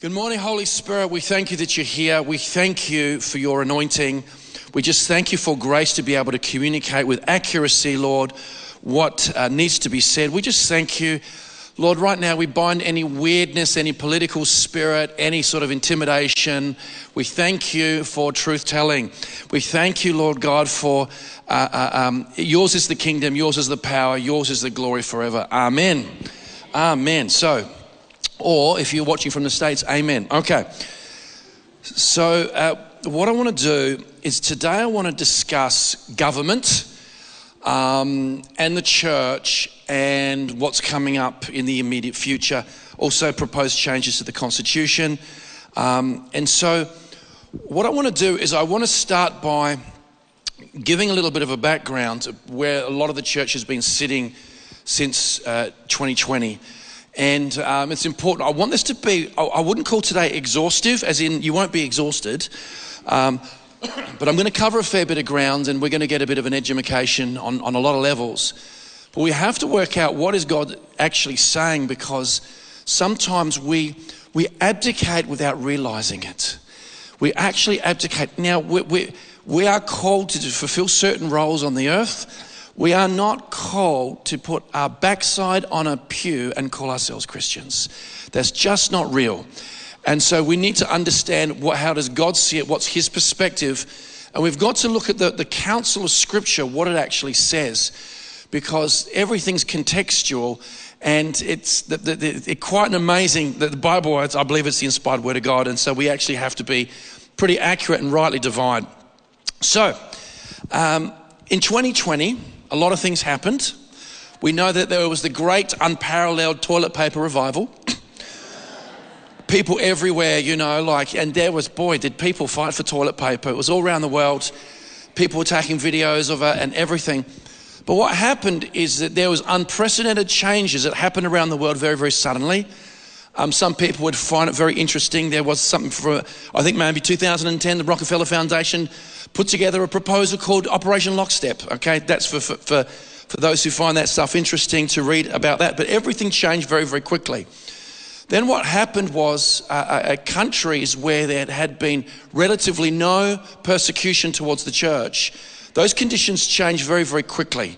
Good morning, Holy Spirit. We thank you that you're here. We thank you for your anointing. We just thank you for grace to be able to communicate with accuracy, Lord, what uh, needs to be said. We just thank you. Lord, right now we bind any weirdness, any political spirit, any sort of intimidation. We thank you for truth telling. We thank you, Lord God, for uh, uh, um, yours is the kingdom, yours is the power, yours is the glory forever. Amen. Amen. So, or if you're watching from the States, amen. Okay. So, uh, what I want to do is today I want to discuss government um, and the church and what's coming up in the immediate future. Also, proposed changes to the Constitution. Um, and so, what I want to do is I want to start by giving a little bit of a background where a lot of the church has been sitting since uh, 2020. And um, it's important. I want this to be, I wouldn't call today exhaustive, as in you won't be exhausted. Um, but I'm going to cover a fair bit of ground and we're going to get a bit of an education on, on a lot of levels. But we have to work out what is God actually saying because sometimes we, we abdicate without realizing it. We actually abdicate. Now, we, we, we are called to fulfill certain roles on the earth we are not called to put our backside on a pew and call ourselves Christians. That's just not real. And so we need to understand what, how does God see it? What's his perspective? And we've got to look at the, the counsel of scripture, what it actually says, because everything's contextual and it's the, the, the, quite an amazing that the Bible, I believe it's the inspired word of God. And so we actually have to be pretty accurate and rightly divide. So, um, in 2020, a lot of things happened. We know that there was the great unparalleled toilet paper revival. people everywhere, you know, like, and there was, boy, did people fight for toilet paper. It was all around the world. People were taking videos of it and everything. But what happened is that there was unprecedented changes that happened around the world very, very suddenly. Um, some people would find it very interesting. There was something for, I think maybe 2010, the Rockefeller Foundation put together a proposal called Operation Lockstep. Okay, that's for, for, for, for those who find that stuff interesting to read about that. But everything changed very, very quickly. Then what happened was uh, uh, uh, countries where there had been relatively no persecution towards the church, those conditions changed very, very quickly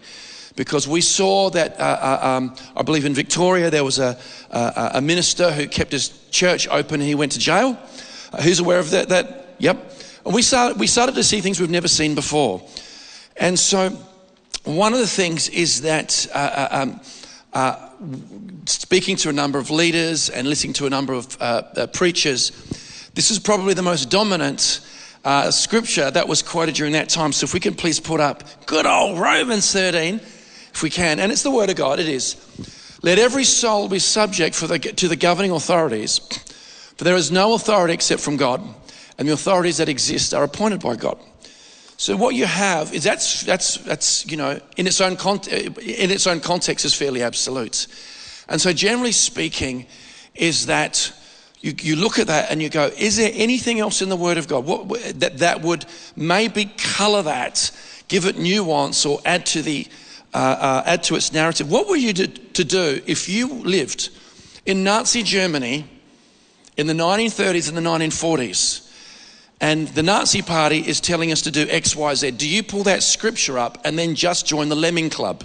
because we saw that, uh, uh, um, I believe in Victoria, there was a, a, minister who kept his church open and he went to jail. Uh, who's aware of that? that? Yep. And we started, we started to see things we've never seen before. And so, one of the things is that uh, uh um, uh, speaking to a number of leaders and listening to a number of uh, uh preachers, this is probably the most dominant uh, scripture that was quoted during that time. So, if we can please put up good old Romans 13, if we can, and it's the word of God, it is. Let every soul be subject the, to the governing authorities, for there is no authority except from God and the authorities that exist are appointed by God. So what you have is that's that's that's you know in its own con- in its own context is fairly absolute, and so generally speaking, is that you, you look at that and you go, is there anything else in the Word of God what, that that would maybe color that, give it nuance, or add to the uh, uh, add to its narrative? What were you to, to do if you lived in Nazi Germany in the 1930s and the 1940s? And the Nazi Party is telling us to do X, Y, Z. Do you pull that scripture up and then just join the Lemming Club?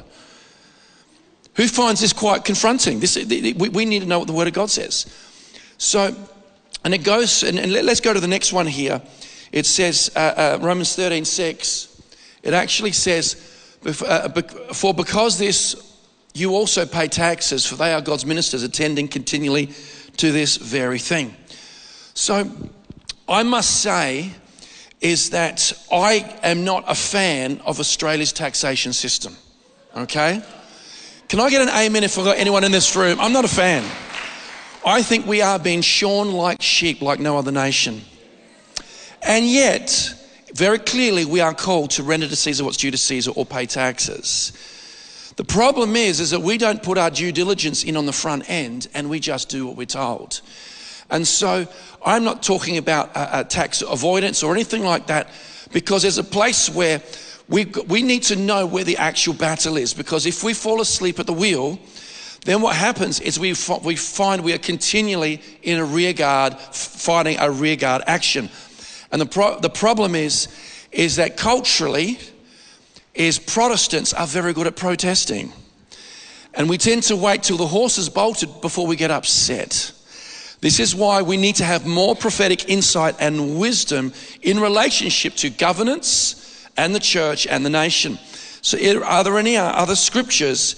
Who finds this quite confronting? This, we need to know what the Word of God says. So, and it goes, and, let's go to the next one here. It says, uh, uh, Romans 13, 6, it actually says, uh, For because this, you also pay taxes, for they are God's ministers, attending continually to this very thing. So, I must say is that I am not a fan of Australia's taxation system. Okay? Can I get an amen if I've got anyone in this room? I'm not a fan. I think we are being shorn like sheep, like no other nation. And yet, very clearly, we are called to render to Caesar what's due to Caesar or pay taxes. The problem is, is that we don't put our due diligence in on the front end and we just do what we're told. And so I'm not talking about a tax avoidance or anything like that, because there's a place where we, we need to know where the actual battle is. Because if we fall asleep at the wheel, then what happens is we, we find we are continually in a rearguard, fighting a rearguard action. And the, pro- the problem is, is that culturally, is Protestants are very good at protesting. And we tend to wait till the horse is bolted before we get upset. This is why we need to have more prophetic insight and wisdom in relationship to governance and the church and the nation. So, are there any uh, other scriptures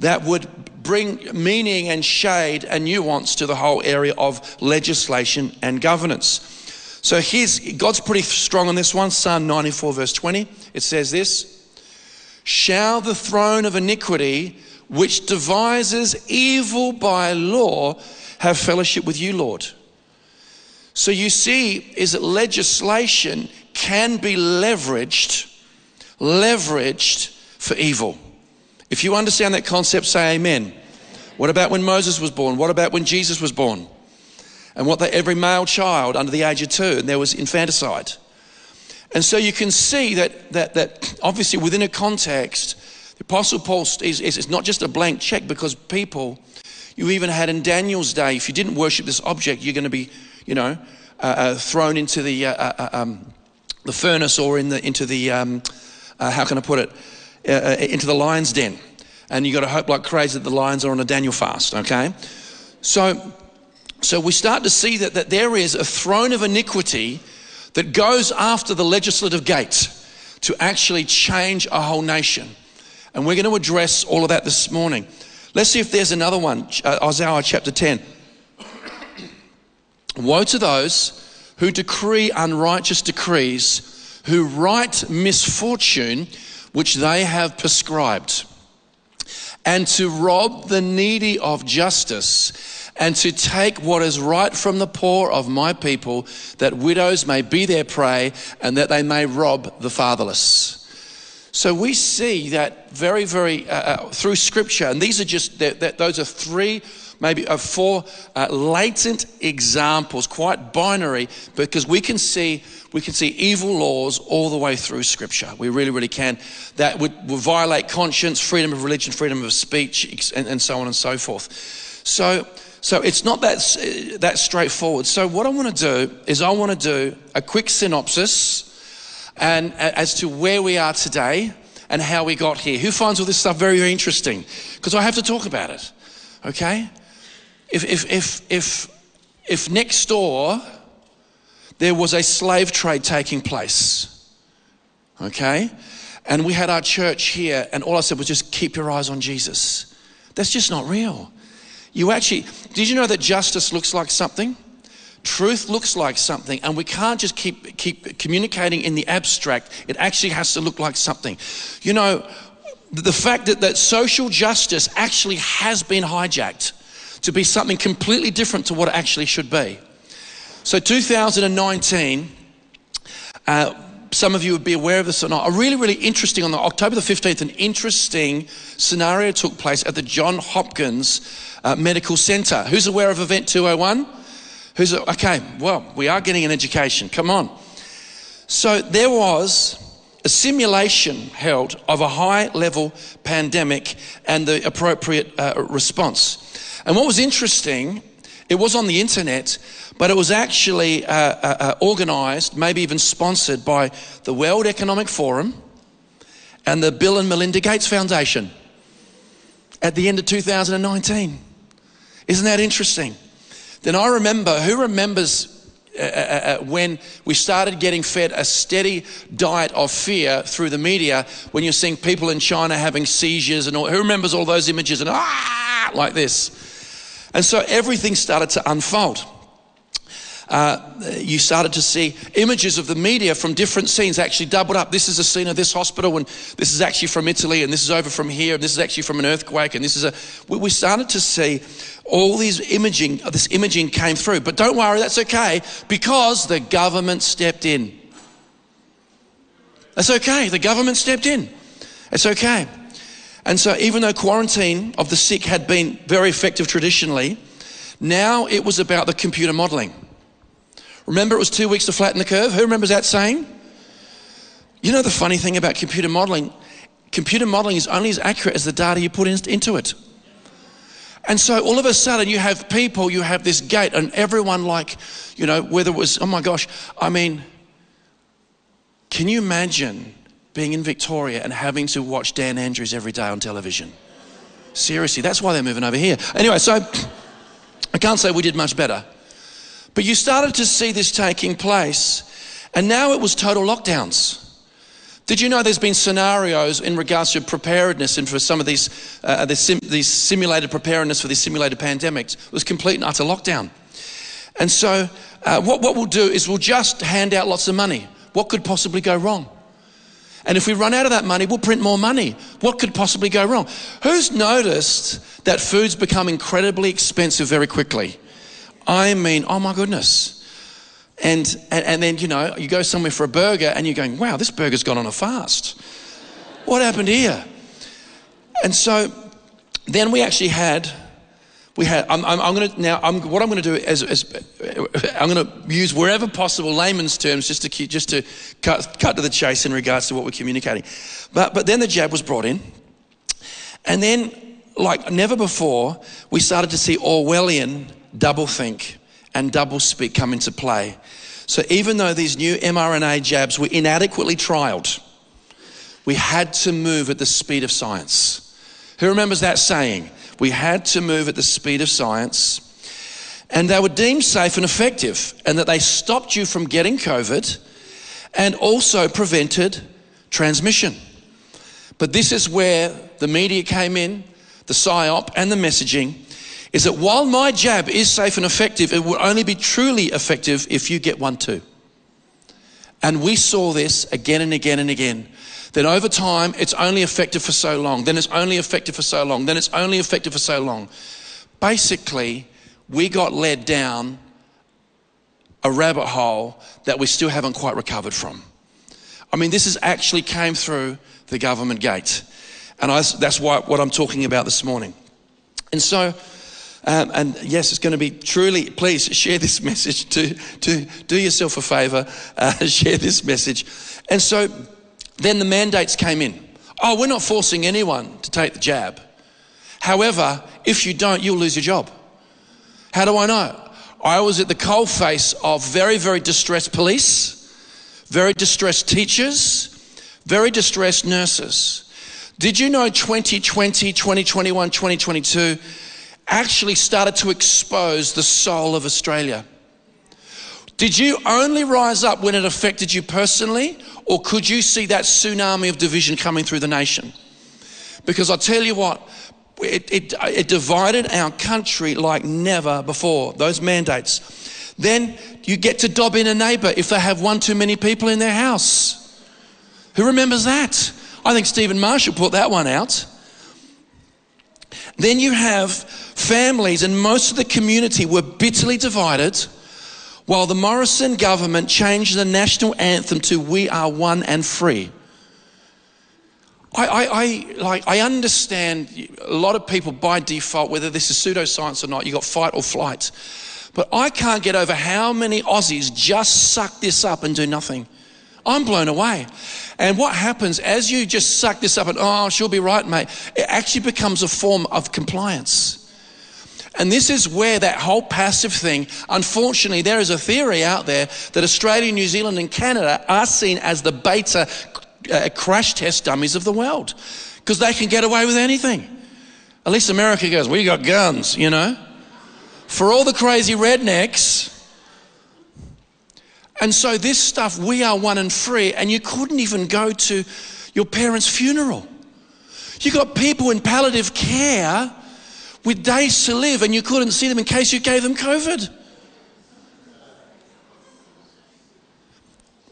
that would bring meaning and shade and nuance to the whole area of legislation and governance? So, here's God's pretty strong on this one Psalm 94, verse 20. It says this Shall the throne of iniquity, which devises evil by law, have fellowship with you, Lord. So you see, is that legislation can be leveraged, leveraged for evil. If you understand that concept, say amen. What about when Moses was born? What about when Jesus was born? And what that every male child under the age of two, and there was infanticide. And so you can see that, that, that obviously within a context, the Apostle Paul is, is, is not just a blank check because people you even had in Daniel's day, if you didn't worship this object, you're going to be, you know, uh, uh, thrown into the, uh, uh, uh um, the furnace or in the, into the, um, uh, how can I put it, into the lion's den. And you've got to hope like crazy that the lions are on a Daniel fast, okay? So, so we start to see that, that there is a throne of iniquity that goes after the legislative gate to actually change a whole nation. And we're going to address all of that this morning. Let's see if there's another one uh, Isaiah chapter 10. Woe to those who decree unrighteous decrees, who write misfortune which they have prescribed, and to rob the needy of justice, and to take what is right from the poor of my people, that widows may be their prey, and that they may rob the fatherless. So we see that very, very uh, uh, through Scripture, and these are just those are three, maybe uh, four uh, latent examples, quite binary, because we can see we can see evil laws all the way through Scripture. We really, really can. That would, would violate conscience, freedom of religion, freedom of speech, and, and so on and so forth. So. So it's not that, that straightforward. So what I want to do is I want to do a quick synopsis and as to where we are today and how we got here. Who finds all this stuff very, very interesting? Because I have to talk about it. Okay? If, if, if, if, if next door there was a slave trade taking place, okay? And we had our church here, and all I said was just keep your eyes on Jesus. That's just not real. You actually, did you know that justice looks like something? Truth looks like something, and we can't just keep, keep communicating in the abstract. It actually has to look like something. You know, the fact that, that social justice actually has been hijacked to be something completely different to what it actually should be. So, 2019, uh, some of you would be aware of this or not. A really, really interesting, on the October the 15th, an interesting scenario took place at the John Hopkins uh, Medical Center. Who's aware of Event 201? Who's, okay, well, we are getting an education. Come on. So there was a simulation held of a high level pandemic and the appropriate uh, response. And what was interesting, it was on the internet, but it was actually uh, uh, uh organized, maybe even sponsored by the World Economic Forum and the Bill and Melinda Gates Foundation at the end of 2019. Isn't that interesting? Then I remember who remembers uh, uh, uh, when we started getting fed a steady diet of fear through the media when you're seeing people in China having seizures and all, who remembers all those images and ah like this? And so everything started to unfold uh, you started to see images of the media from different scenes actually doubled up. This is a scene of this hospital, and this is actually from Italy, and this is over from here, and this is actually from an earthquake, and this is a. We started to see all these imaging, this imaging came through. But don't worry, that's okay, because the government stepped in. That's okay, the government stepped in. It's okay. And so, even though quarantine of the sick had been very effective traditionally, now it was about the computer modeling. Remember, it was two weeks to flatten the curve? Who remembers that saying? You know the funny thing about computer modeling? Computer modeling is only as accurate as the data you put in, into it. And so all of a sudden, you have people, you have this gate, and everyone, like, you know, whether it was, oh my gosh, I mean, can you imagine being in Victoria and having to watch Dan Andrews every day on television? Seriously, that's why they're moving over here. Anyway, so I can't say we did much better. But you started to see this taking place, and now it was total lockdowns. Did you know there's been scenarios in regards to preparedness and for some of these, uh, these, sim- these simulated preparedness for these simulated pandemics it was complete and utter lockdown. And so uh, what, what we'll do is we'll just hand out lots of money. What could possibly go wrong? And if we run out of that money, we'll print more money. What could possibly go wrong? Who's noticed that food's become incredibly expensive very quickly? I mean, oh my goodness. And, and, and then, you know, you go somewhere for a burger and you're going, wow, this burger's gone on a fast. What happened here? And so then we actually had, we had, I'm, I'm, I'm going to, now, I'm, what I'm going to do is, is I'm going to use wherever possible layman's terms just to, just to cut, cut to the chase in regards to what we're communicating. But, but then the jab was brought in. And then, like never before, we started to see Orwellian doublethink and double speak come into play. So even though these new mRNA jabs were inadequately trialed, we had to move at the speed of science. Who remembers that saying? We had to move at the speed of science. And they were deemed safe and effective, and that they stopped you from getting COVID and also prevented transmission. But this is where the media came in, the PSYOP, and the messaging is that while my jab is safe and effective, it will only be truly effective if you get one too. And we saw this again and again and again. Then over time, it's only effective for so long. Then it's only effective for so long. Then it's only effective for so long. Basically, we got led down a rabbit hole that we still haven't quite recovered from. I mean, this is actually came through the government gate. And I, that's why, what I'm talking about this morning. And so, um, and yes, it's going to be truly, please share this message to, to do yourself a favor, uh, share this message. And so then the mandates came in. Oh, we're not forcing anyone to take the jab. However, if you don't, you'll lose your job. How do I know? I was at the coalface of very, very distressed police, very distressed teachers, very distressed nurses. Did you know 2020, 2021, 2022? Actually started to expose the soul of Australia. Did you only rise up when it affected you personally, or could you see that tsunami of division coming through the nation? Because I tell you what, it, it, it divided our country like never before, those mandates. Then you get to dob in a neighbour if they have one too many people in their house. Who remembers that? I think Steven Marshall put that one out. Then you have families, and most of the community were bitterly divided while the Morrison government changed the national anthem to We Are One and Free. I, I, I, like, I understand a lot of people by default, whether this is pseudoscience or not, you've got fight or flight. But I can't get over how many Aussies just suck this up and do nothing. I'm blown away. And what happens as you just suck this up and, oh, she'll be right, mate, it actually becomes a form of compliance. And this is where that whole passive thing, unfortunately, there is a theory out there that Australia, New Zealand, and Canada are seen as the beta uh, crash test dummies of the world because they can get away with anything. At least America goes, we got guns, you know. For all the crazy rednecks, and so this stuff, we are one and free, and you couldn't even go to your parents' funeral. You got people in palliative care with days to live, and you couldn't see them in case you gave them COVID.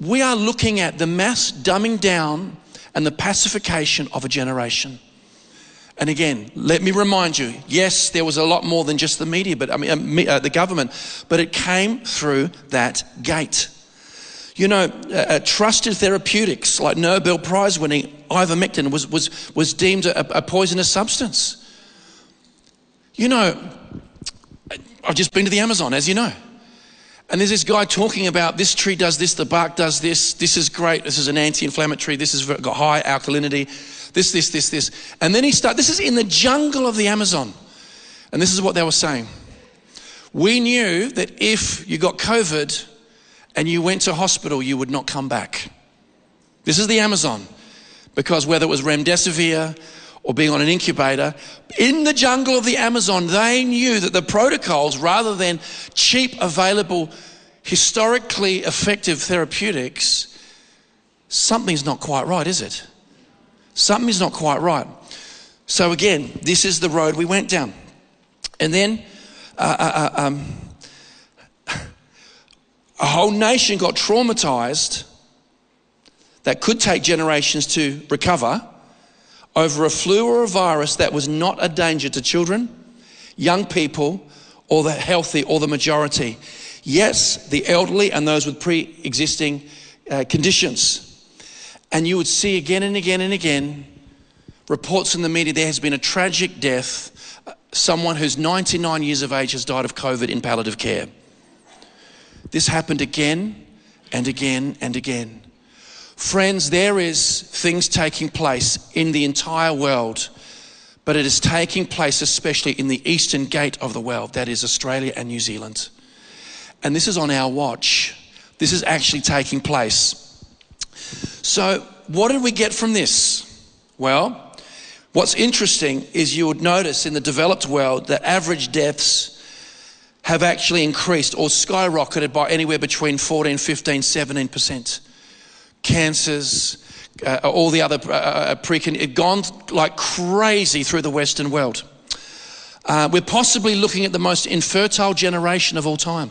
We are looking at the mass dumbing down and the pacification of a generation. And again, let me remind you yes, there was a lot more than just the media, but I mean, uh, uh the government, but it came through that gate. You know, uh, trusted therapeutics like Nobel Prize winning ivermectin was, was, was deemed a, a poisonous substance. You know, I've just been to the Amazon, as you know. And there's this guy talking about this tree does this, the bark does this, this is great, this is an anti inflammatory, this has got high alkalinity, this, this, this, this. And then he starts, this is in the jungle of the Amazon. And this is what they were saying. We knew that if you got COVID and you went to hospital, you would not come back. This is the Amazon. Because whether it was remdesivir or being on an incubator, in the jungle of the Amazon, they knew that the protocols, rather than cheap, available, historically effective therapeutics, something's not quite right, is it? Something's not quite right. So, again, this is the road we went down. And then uh, uh, uh um, a whole nation got traumatized that could take generations to recover over a flu or a virus that was not a danger to children, young people, or the healthy or the majority. Yes, the elderly and those with pre existing uh, conditions. And you would see again and again and again reports in the media there has been a tragic death. Someone who's 99 years of age has died of COVID in palliative care. This happened again and again and again. Friends, there is things taking place in the entire world, but it is taking place especially in the eastern gate of the world, that is Australia and New Zealand. And this is on our watch. This is actually taking place. So, what did we get from this? Well, what's interesting is you would notice in the developed world that average deaths have actually increased or skyrocketed by anywhere between 14, 15, 17% cancers, uh, all the other uh, uh pre gone like crazy through the Western world. Uh, we're possibly looking at the most infertile generation of all time.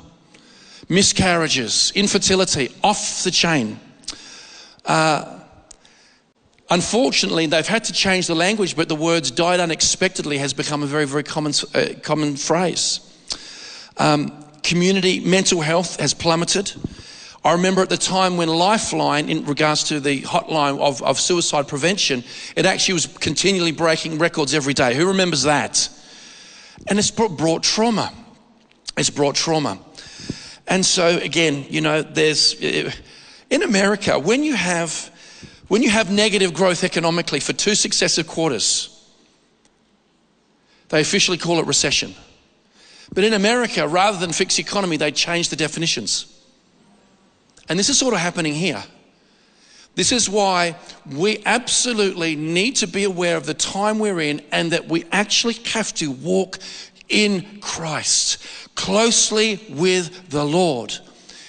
Miscarriages, infertility, off the chain. Uh, unfortunately, they've had to change the language, but the words died unexpectedly has become a very, very common, uh, common phrase. Um, community mental health has plummeted. I remember at the time when Lifeline, in regards to the hotline of, of suicide prevention, it actually was continually breaking records every day. Who remembers that? And it's brought trauma. It's brought trauma. And so, again, you know, there's, eh, in America, when you have, when you have negative growth economically for two successive quarters, they officially call it recession. But in America, rather than fix economy, they change the definitions. And this is sort of happening here. This is why we absolutely need to be aware of the time we're in and that we actually have to walk in Christ, closely with the Lord.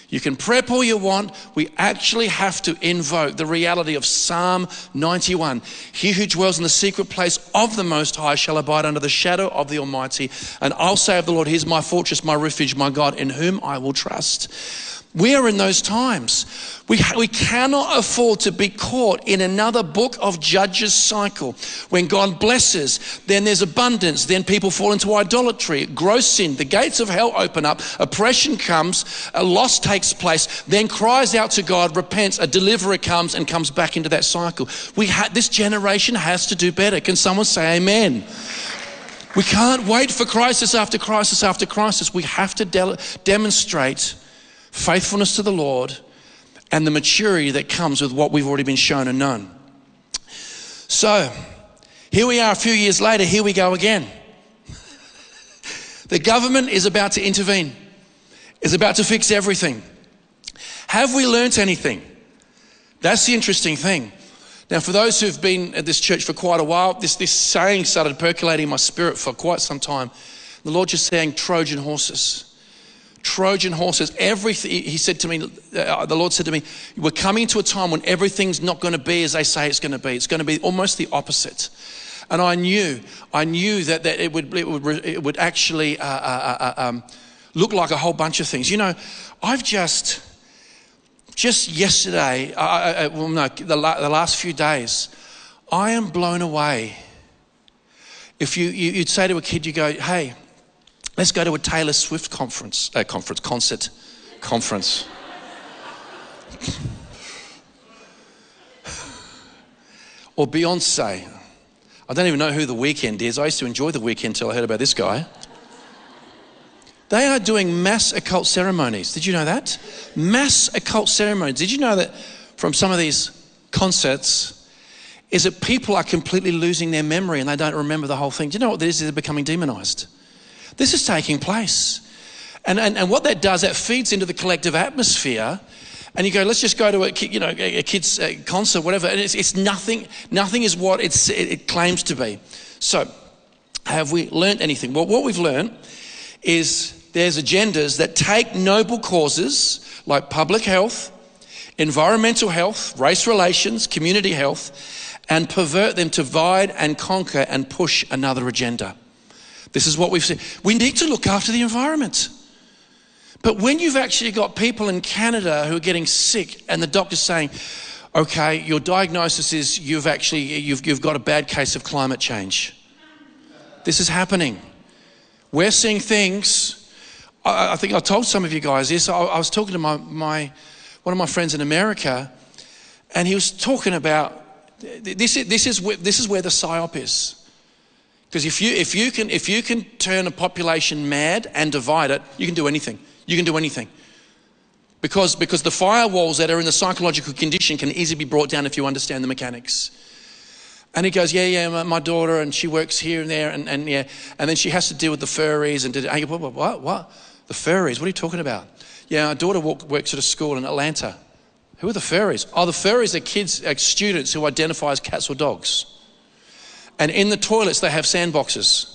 You can prep all you want. We actually have to invoke the reality of Psalm 91. He who dwells in the secret place of the Most High shall abide under the shadow of the Almighty. And I'll say of the Lord, He's my fortress, my refuge, my God, in whom I will trust. We are in those times. We, we cannot afford to be caught in another book of Judges cycle. When God blesses, then there's abundance, then people fall into idolatry, gross sin, the gates of hell open up, oppression comes, a loss takes place, then cries out to God, repents, a deliverer comes and comes back into that cycle. We ha- this generation has to do better. Can someone say amen? We can't wait for crisis after crisis after crisis. We have to de- demonstrate faithfulness to the Lord, and the maturity that comes with what we've already been shown and known. So, here we are a few years later, here we go again. the government is about to intervene, is about to fix everything. Have we learnt anything? That's the interesting thing. Now, for those who've been at this church for quite a while, this, this saying started percolating in my spirit for quite some time. The Lord just saying Trojan horses. Trojan horses, everything. He said to me, uh, the Lord said to me, We're coming to a time when everything's not going to be as they say it's going to be. It's going to be almost the opposite. And I knew, I knew that, that it, would, it, would, it would actually uh, uh, uh, um, look like a whole bunch of things. You know, I've just, just yesterday, well, no, the, the last few days, I am blown away. If you, you'd say to a kid, you go, hey, Let's go to a Taylor Swift conference, uh, conference, concert, conference. or Beyonce. I don't even know who the Weeknd is. I used to enjoy the Weeknd until I heard about this guy. They are doing mass occult ceremonies. Did you know that? Mass occult ceremonies. Did you know that from some of these concerts is that people are completely losing their memory and they don't remember the whole thing? Do you know what this is? They're becoming demonized. This is taking place. And, and, and what that does, that feeds into the collective atmosphere. And you go, let's just go to a, you know, a kid's concert, whatever. And it's, it's nothing, nothing is what it's, it claims to be. So, have we learned anything? Well, what we've learned is there's agendas that take noble causes like public health, environmental health, race relations, community health, and pervert them to divide and conquer and push another agenda. This is what we've seen. We need to look after the environment. But when you've actually got people in Canada who are getting sick and the doctor's saying, okay, your diagnosis is you've actually, you've, you've got a bad case of climate change. This is happening. We're seeing things. I, I think I told some of you guys this. I, I was talking to my, my, one of my friends in America, and he was talking about this is, this is, where, this is where the psyop is. Because if you, if, you can, if you can turn a population mad and divide it, you can do anything. You can do anything. Because, because the firewalls that are in the psychological condition can easily be brought down if you understand the mechanics. And he goes, yeah, yeah, my, daughter, and she works here and there, and, and yeah, and then she has to deal with the furries, and did, go, what, what, what? The furries? What are you talking about? Yeah, our daughter walk, works at a school in Atlanta. Who are the furries? Oh, the furries are kids, are students who identify as cats or dogs. And in the toilets, they have sandboxes.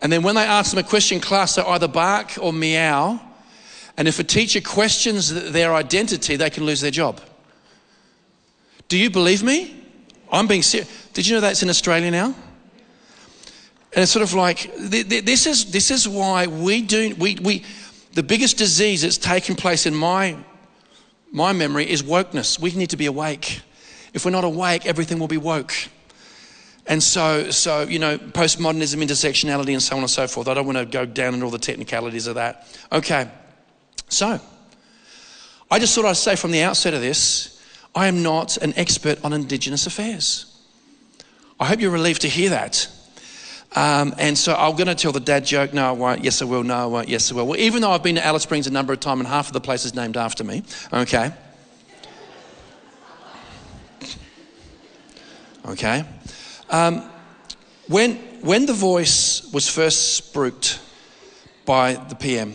And then when they ask them a question, class, they either bark or meow. And if a teacher questions their identity, they can lose their job. Do you believe me? I'm being serious. Did you know that's in Australia now? And it's sort of like this is this is why we do we we the biggest disease that's taken place in my my memory is wokeness. We need to be awake. If we're not awake, everything will be woke. And so, so you know, postmodernism, intersectionality, and so on and so forth. I don't want to go down into all the technicalities of that. Okay, so I just thought I'd say from the outset of this, I am not an expert on Indigenous affairs. I hope you're relieved to hear that. Um, and so I'm going to tell the dad joke. No, I won't. Yes, I will. No, I won't. Yes, I will. Well, even though I've been to Alice Springs a number of times and half of the place is named after me. Okay. Okay. Um, when, when the voice was first spruiked by the PM,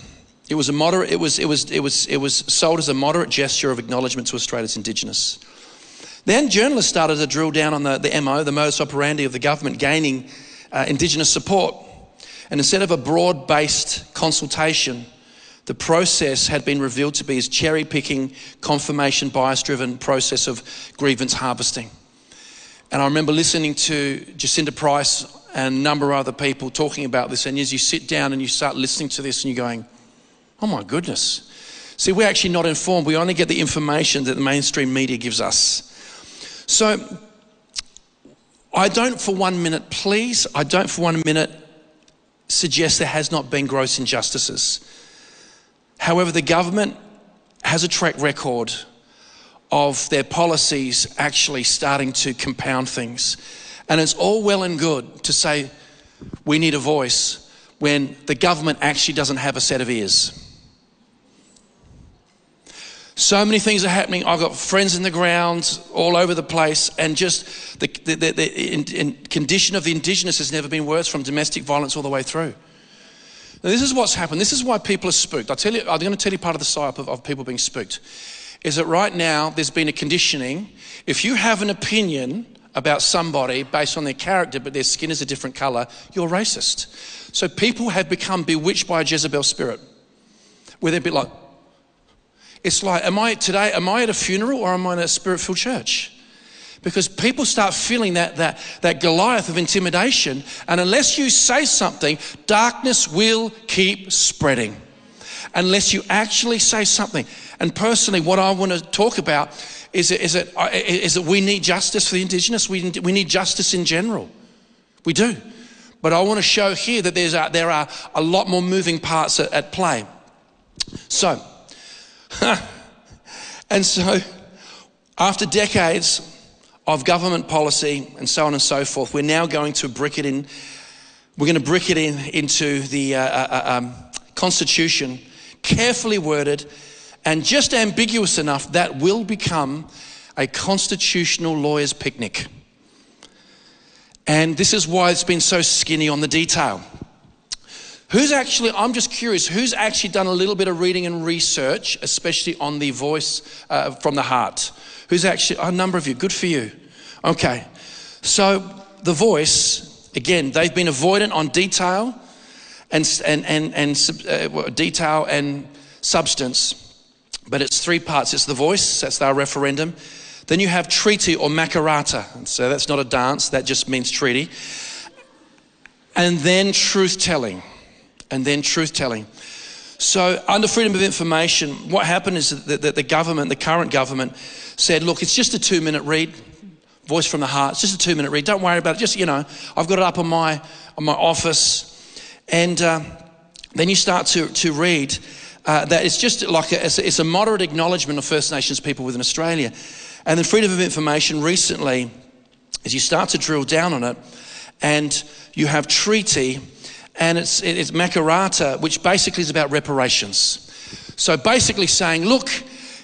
it was a moderate, it was, it was, it was, it was sold as a moderate gesture of acknowledgement to Australia's Indigenous. Then journalists started to drill down on the, the MO, the modus operandi of the government gaining uh, Indigenous support. And instead of a broad based consultation, the process had been revealed to be a cherry picking, confirmation bias driven process of grievance harvesting. And I remember listening to Jacinta Price and a number of other people talking about this. And as you sit down and you start listening to this and you're going, oh my goodness. See, we're actually not informed. We only get the information that the mainstream media gives us. So I don't for one minute, please, I don't for one minute suggest there has not been gross injustices. However, the government has a track record of their policies actually starting to compound things. And it's all well and good to say we need a voice when the government actually doesn't have a set of ears. So many things are happening. I've got friends in the ground all over the place, and just the, the, the, the in, in condition of the Indigenous has never been worse from domestic violence all the way through. Now, this is what's happened. This is why people are spooked. I'll tell you, I'm going to tell you part of the psyop of, of people being spooked is that right now there's been a conditioning. If you have an opinion about somebody based on their character, but their skin is a different color, you're racist. So people have become bewitched by a Jezebel spirit, where they're a bit like, it's like, am I today, am I at a funeral or am I in a spirit filled church? Because people start feeling that, that, that Goliath of intimidation, and unless you say something, darkness will keep spreading. Unless you actually say something. And personally, what I want to talk about is, it, is that we need justice for the Indigenous. We, we need justice in general. We do. But I want to show here that there's a, there are a lot more moving parts at, at play. So, and so, after decades of government policy and so on and so forth, we're now going to brick it in. We're going to brick it in into the uh, uh, uh um, Constitution, carefully worded and just ambiguous enough that will become a constitutional lawyer's picnic. And this is why it's been so skinny on the detail. Who's actually, I'm just curious, who's actually done a little bit of reading and research, especially on the voice uh, from the heart? Who's actually, a number of you, good for you. Okay, so the voice, again, they've been avoidant on detail and, and, and, and uh, detail and substance, but it's three parts. It's the voice, that's our referendum. Then you have treaty or Makarrata. So that's not a dance, that just means treaty. And then truth telling and then truth telling. So, under freedom of information, what happened is that the, government, the current government, said, look, it's just a two minute read, voice from the heart, it's just a two minute read, don't worry about it. Just, you know, I've got it up on my, on my office. And uh, then you start to, to read uh, that it's just like a, it's, a, moderate acknowledgement of First Nations people within Australia. And then freedom of information recently, as you start to drill down on it, and you have treaty and it's, it's Makarrata, which basically is about reparations. So basically saying, look,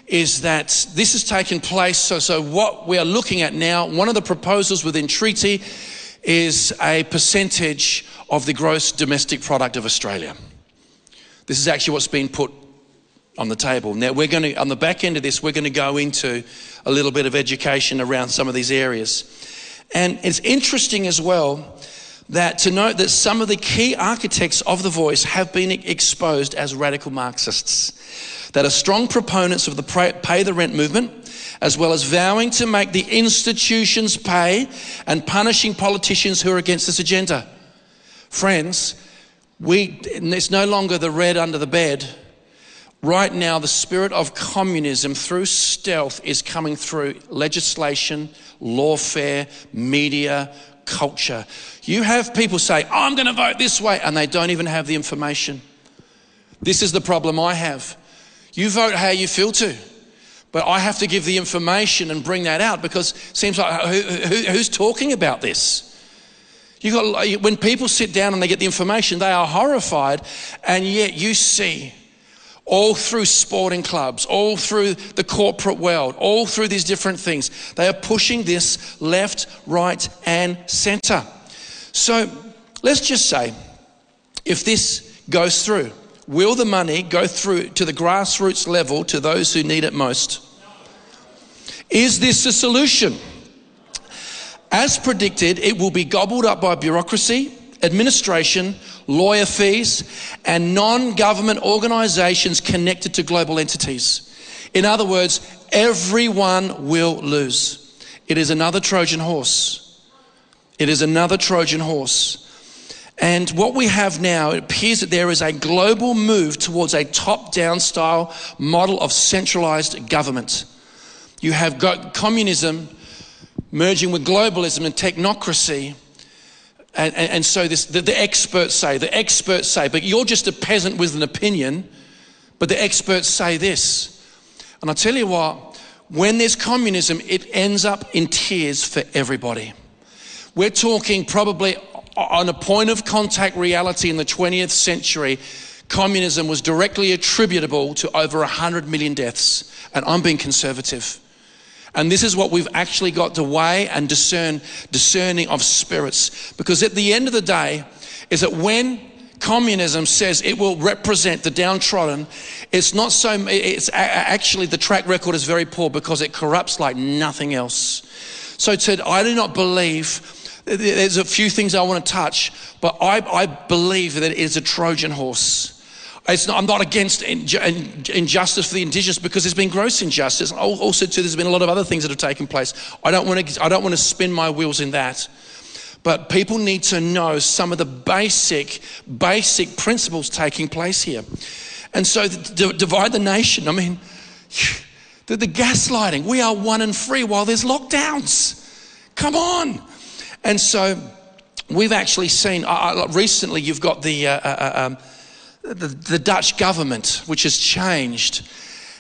is that this has taken place. So, so what we are looking at now, one of the proposals within treaty is a percentage of the gross domestic product of Australia. This is actually what's been put on the table. Now we're going to, on the back end of this, we're going to go into a little bit of education around some of these areas. And it's interesting as well that to note that some of the key architects of the voice have been exposed as radical Marxists, that are strong proponents of the pay the rent movement, as well as vowing to make the institutions pay and punishing politicians who are against this agenda. Friends, we, it's no longer the red under the bed. Right now, the spirit of communism through stealth is coming through legislation, lawfare, media, culture. You have people say, oh, I'm going to vote this way, and they don't even have the information. This is the problem I have. You vote how you feel to. But I have to give the information and bring that out because it seems like who, who, who's talking about this? You got when people sit down and they get the information, they are horrified, and yet you see all through sporting clubs, all through the corporate world, all through these different things. They are pushing this left, right, and center. So let's just say if this goes through, will the money go through to the grassroots level to those who need it most? Is this a solution? As predicted, it will be gobbled up by bureaucracy, administration, lawyer fees, and non government organizations connected to global entities. In other words, everyone will lose. It is another Trojan horse. It is another Trojan horse. And what we have now, it appears that there is a global move towards a top down style model of centralized government. You have got communism merging with globalism and technocracy and, and, and so this, the, the experts say, the experts say, but you're just a peasant with an opinion, but the experts say this. And I tell you what, when there's communism, it ends up in tears for everybody. We're talking probably on a point of contact reality in the 20th century, communism was directly attributable to over 100 million deaths. And I'm being conservative. And this is what we've actually got to weigh and discern, discerning of spirits. Because at the end of the day, is that when communism says it will represent the downtrodden, it's not so, it's actually the track record is very poor because it corrupts like nothing else. So, Ted, I do not believe there's a few things I want to touch, but I, I believe that it is a Trojan horse. Not, I'm not against injustice for the indigenous because there's been gross injustice. Also, too, there's been a lot of other things that have taken place. I don't want to, I don't want to spin my wheels in that. But people need to know some of the basic, basic principles taking place here. And so, the, divide the nation. I mean, the, the gaslighting. We are one and free while there's lockdowns. Come on. And so, we've actually seen uh, recently. You've got the. Uh, uh, uh um, the, the Dutch government, which has changed.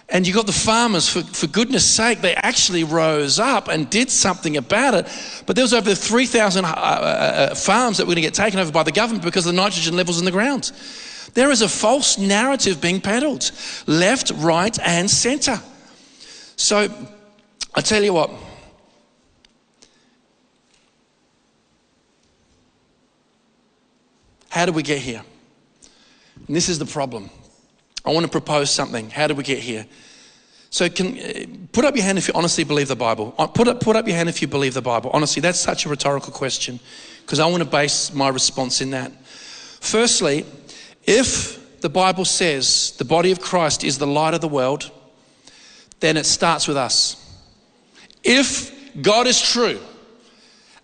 And you got the farmers, for, for goodness sake, they actually rose up and did something about it. But there was over 3,000 uh, uh, uh, farms that were going to get taken over by the government because of the nitrogen levels in the ground. There is a false narrative being peddled, left, right, and centre. So I tell you what, how did we get here? And this is the problem. I want to propose something. How did we get here? So, can uh, put up your hand if you honestly believe the Bible. Uh, put up, put up your hand if you believe the Bible. Honestly, that's such a rhetorical question because I want to base my response in that. Firstly, if the Bible says the body of Christ is the light of the world, then it starts with us. If God is true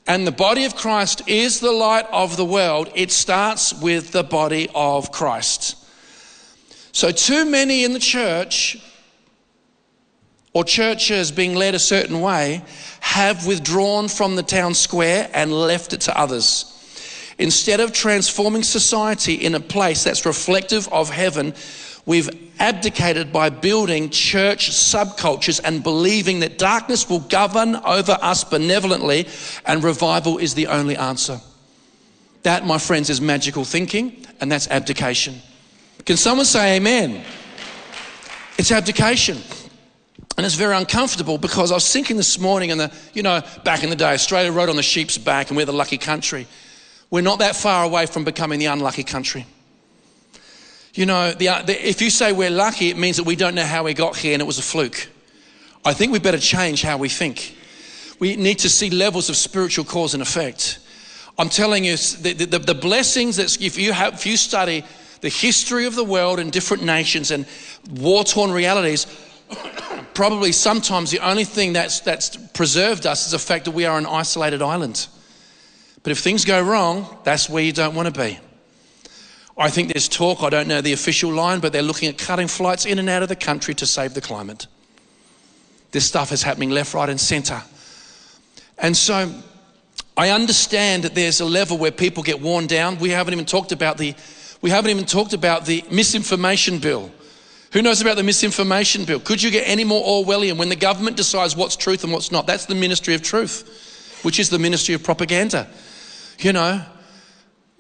and the body of Christ is the light of the world, it starts with the body of Christ. So, too many in the church or churches being led a certain way have withdrawn from the town square and left it to others. Instead of transforming society in a place that's reflective of heaven, we've abdicated by building church subcultures and believing that darkness will govern over us benevolently and revival is the only answer. That, my friends, is magical thinking and that's abdication. Can someone say amen? It's abdication. And it's very uncomfortable because I was thinking this morning, and the, you know, back in the day, Australia rode on the sheep's back, and we're the lucky country. We're not that far away from becoming the unlucky country. You know, the, uh, the, if you say we're lucky, it means that we don't know how we got here and it was a fluke. I think we better change how we think. We need to see levels of spiritual cause and effect. I'm telling you, the, the, the blessings that if you, have, if you study the history of the world and different nations and war torn realities, probably sometimes the only thing that's, that's preserved us is the fact that we are an isolated island. But if things go wrong, that's where you don't want to be. I think there's talk, I don't know the official line, but they're looking at cutting flights in and out of the country to save the climate. This stuff is happening left, right, and centre. And so I understand that there's a level where people get worn down. We haven't even talked about the we haven't even talked about the misinformation bill. Who knows about the misinformation bill? Could you get any more Orwellian when the government decides what's truth and what's not? That's the ministry of truth, which is the ministry of propaganda. You know,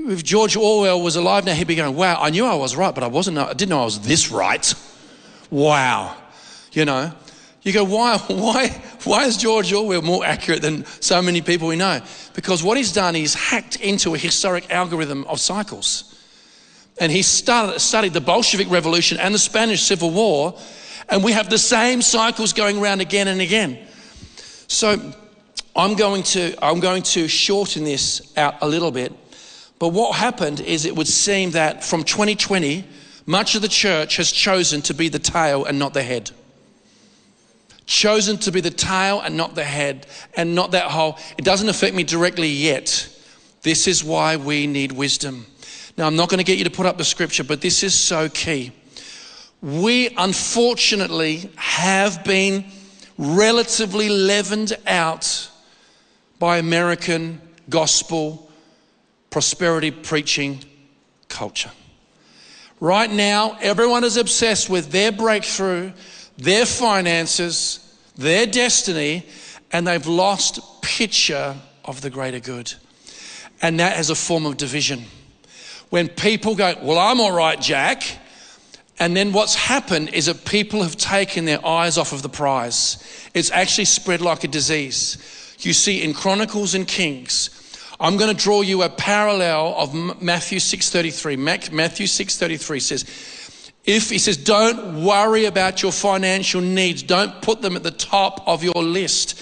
if George Orwell was alive now, he'd be going, Wow, I knew I was right, but I wasn't, I didn't know I was this right. Wow. You know, you go, why, why, why is George Orwell more accurate than so many people we know? Because what he's done, he's hacked into a historic algorithm of cycles and he started, studied the Bolshevik Revolution and the Spanish Civil War, and we have the same cycles going around again and again. So I'm going to, I'm going to shorten this out a little bit. But what happened is it would seem that from 2020, much of the church has chosen to be the tail and not the head. Chosen to be the tail and not the head, and not that whole, it doesn't affect me directly yet. This is why we need wisdom. Now, I'm not going to get you to put up the scripture, but this is so key. We unfortunately have been relatively leavened out by American gospel prosperity preaching culture. Right now, everyone is obsessed with their breakthrough, their finances, their destiny, and they've lost picture of the greater good. And that is a form of division when people go, Well, I'm all right, Jack. And then what's happened is that people have taken their eyes off of the prize. It's actually spread like a disease. You see in Chronicles and Kings, I'm going to draw you a parallel of Matthew 6:33. Matthew 6:33 says, if he says, don't worry about your financial needs, don't put them at the top of your list.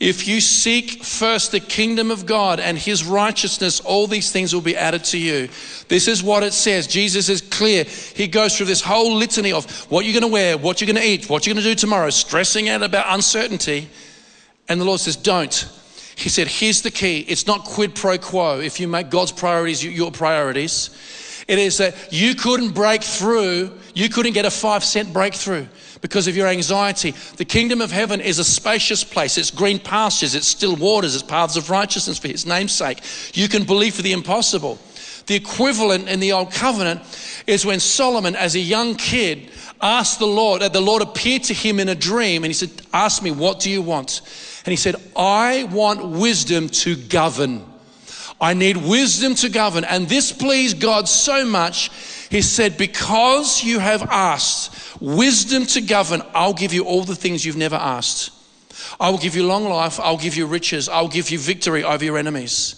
If you seek first the kingdom of God and his righteousness, all these things will be added to you. This is what it says. Jesus is clear. He goes through this whole litany of what you're going to wear, what you're going to eat, what you're going to do tomorrow, stressing out about uncertainty. And the Lord says, don't. He said, here's the key. It's not quid pro quo. If you make God's priorities your priorities, it is that you couldn't break through, you couldn't get a five cent breakthrough because of your anxiety. The kingdom of heaven is a spacious place. It's green pastures, it's still waters, it's paths of righteousness for his namesake. You can believe for the impossible. The equivalent in the old covenant is when Solomon, as a young kid, asked the Lord, that the Lord appeared to him in a dream and he said, Ask me, what do you want? And he said, I want wisdom to govern. I need wisdom to govern. And this pleased God so much, he said, Because you have asked, wisdom to govern, I'll give you all the things you've never asked. I will give you long life. I'll give you riches. I'll give you victory over your enemies.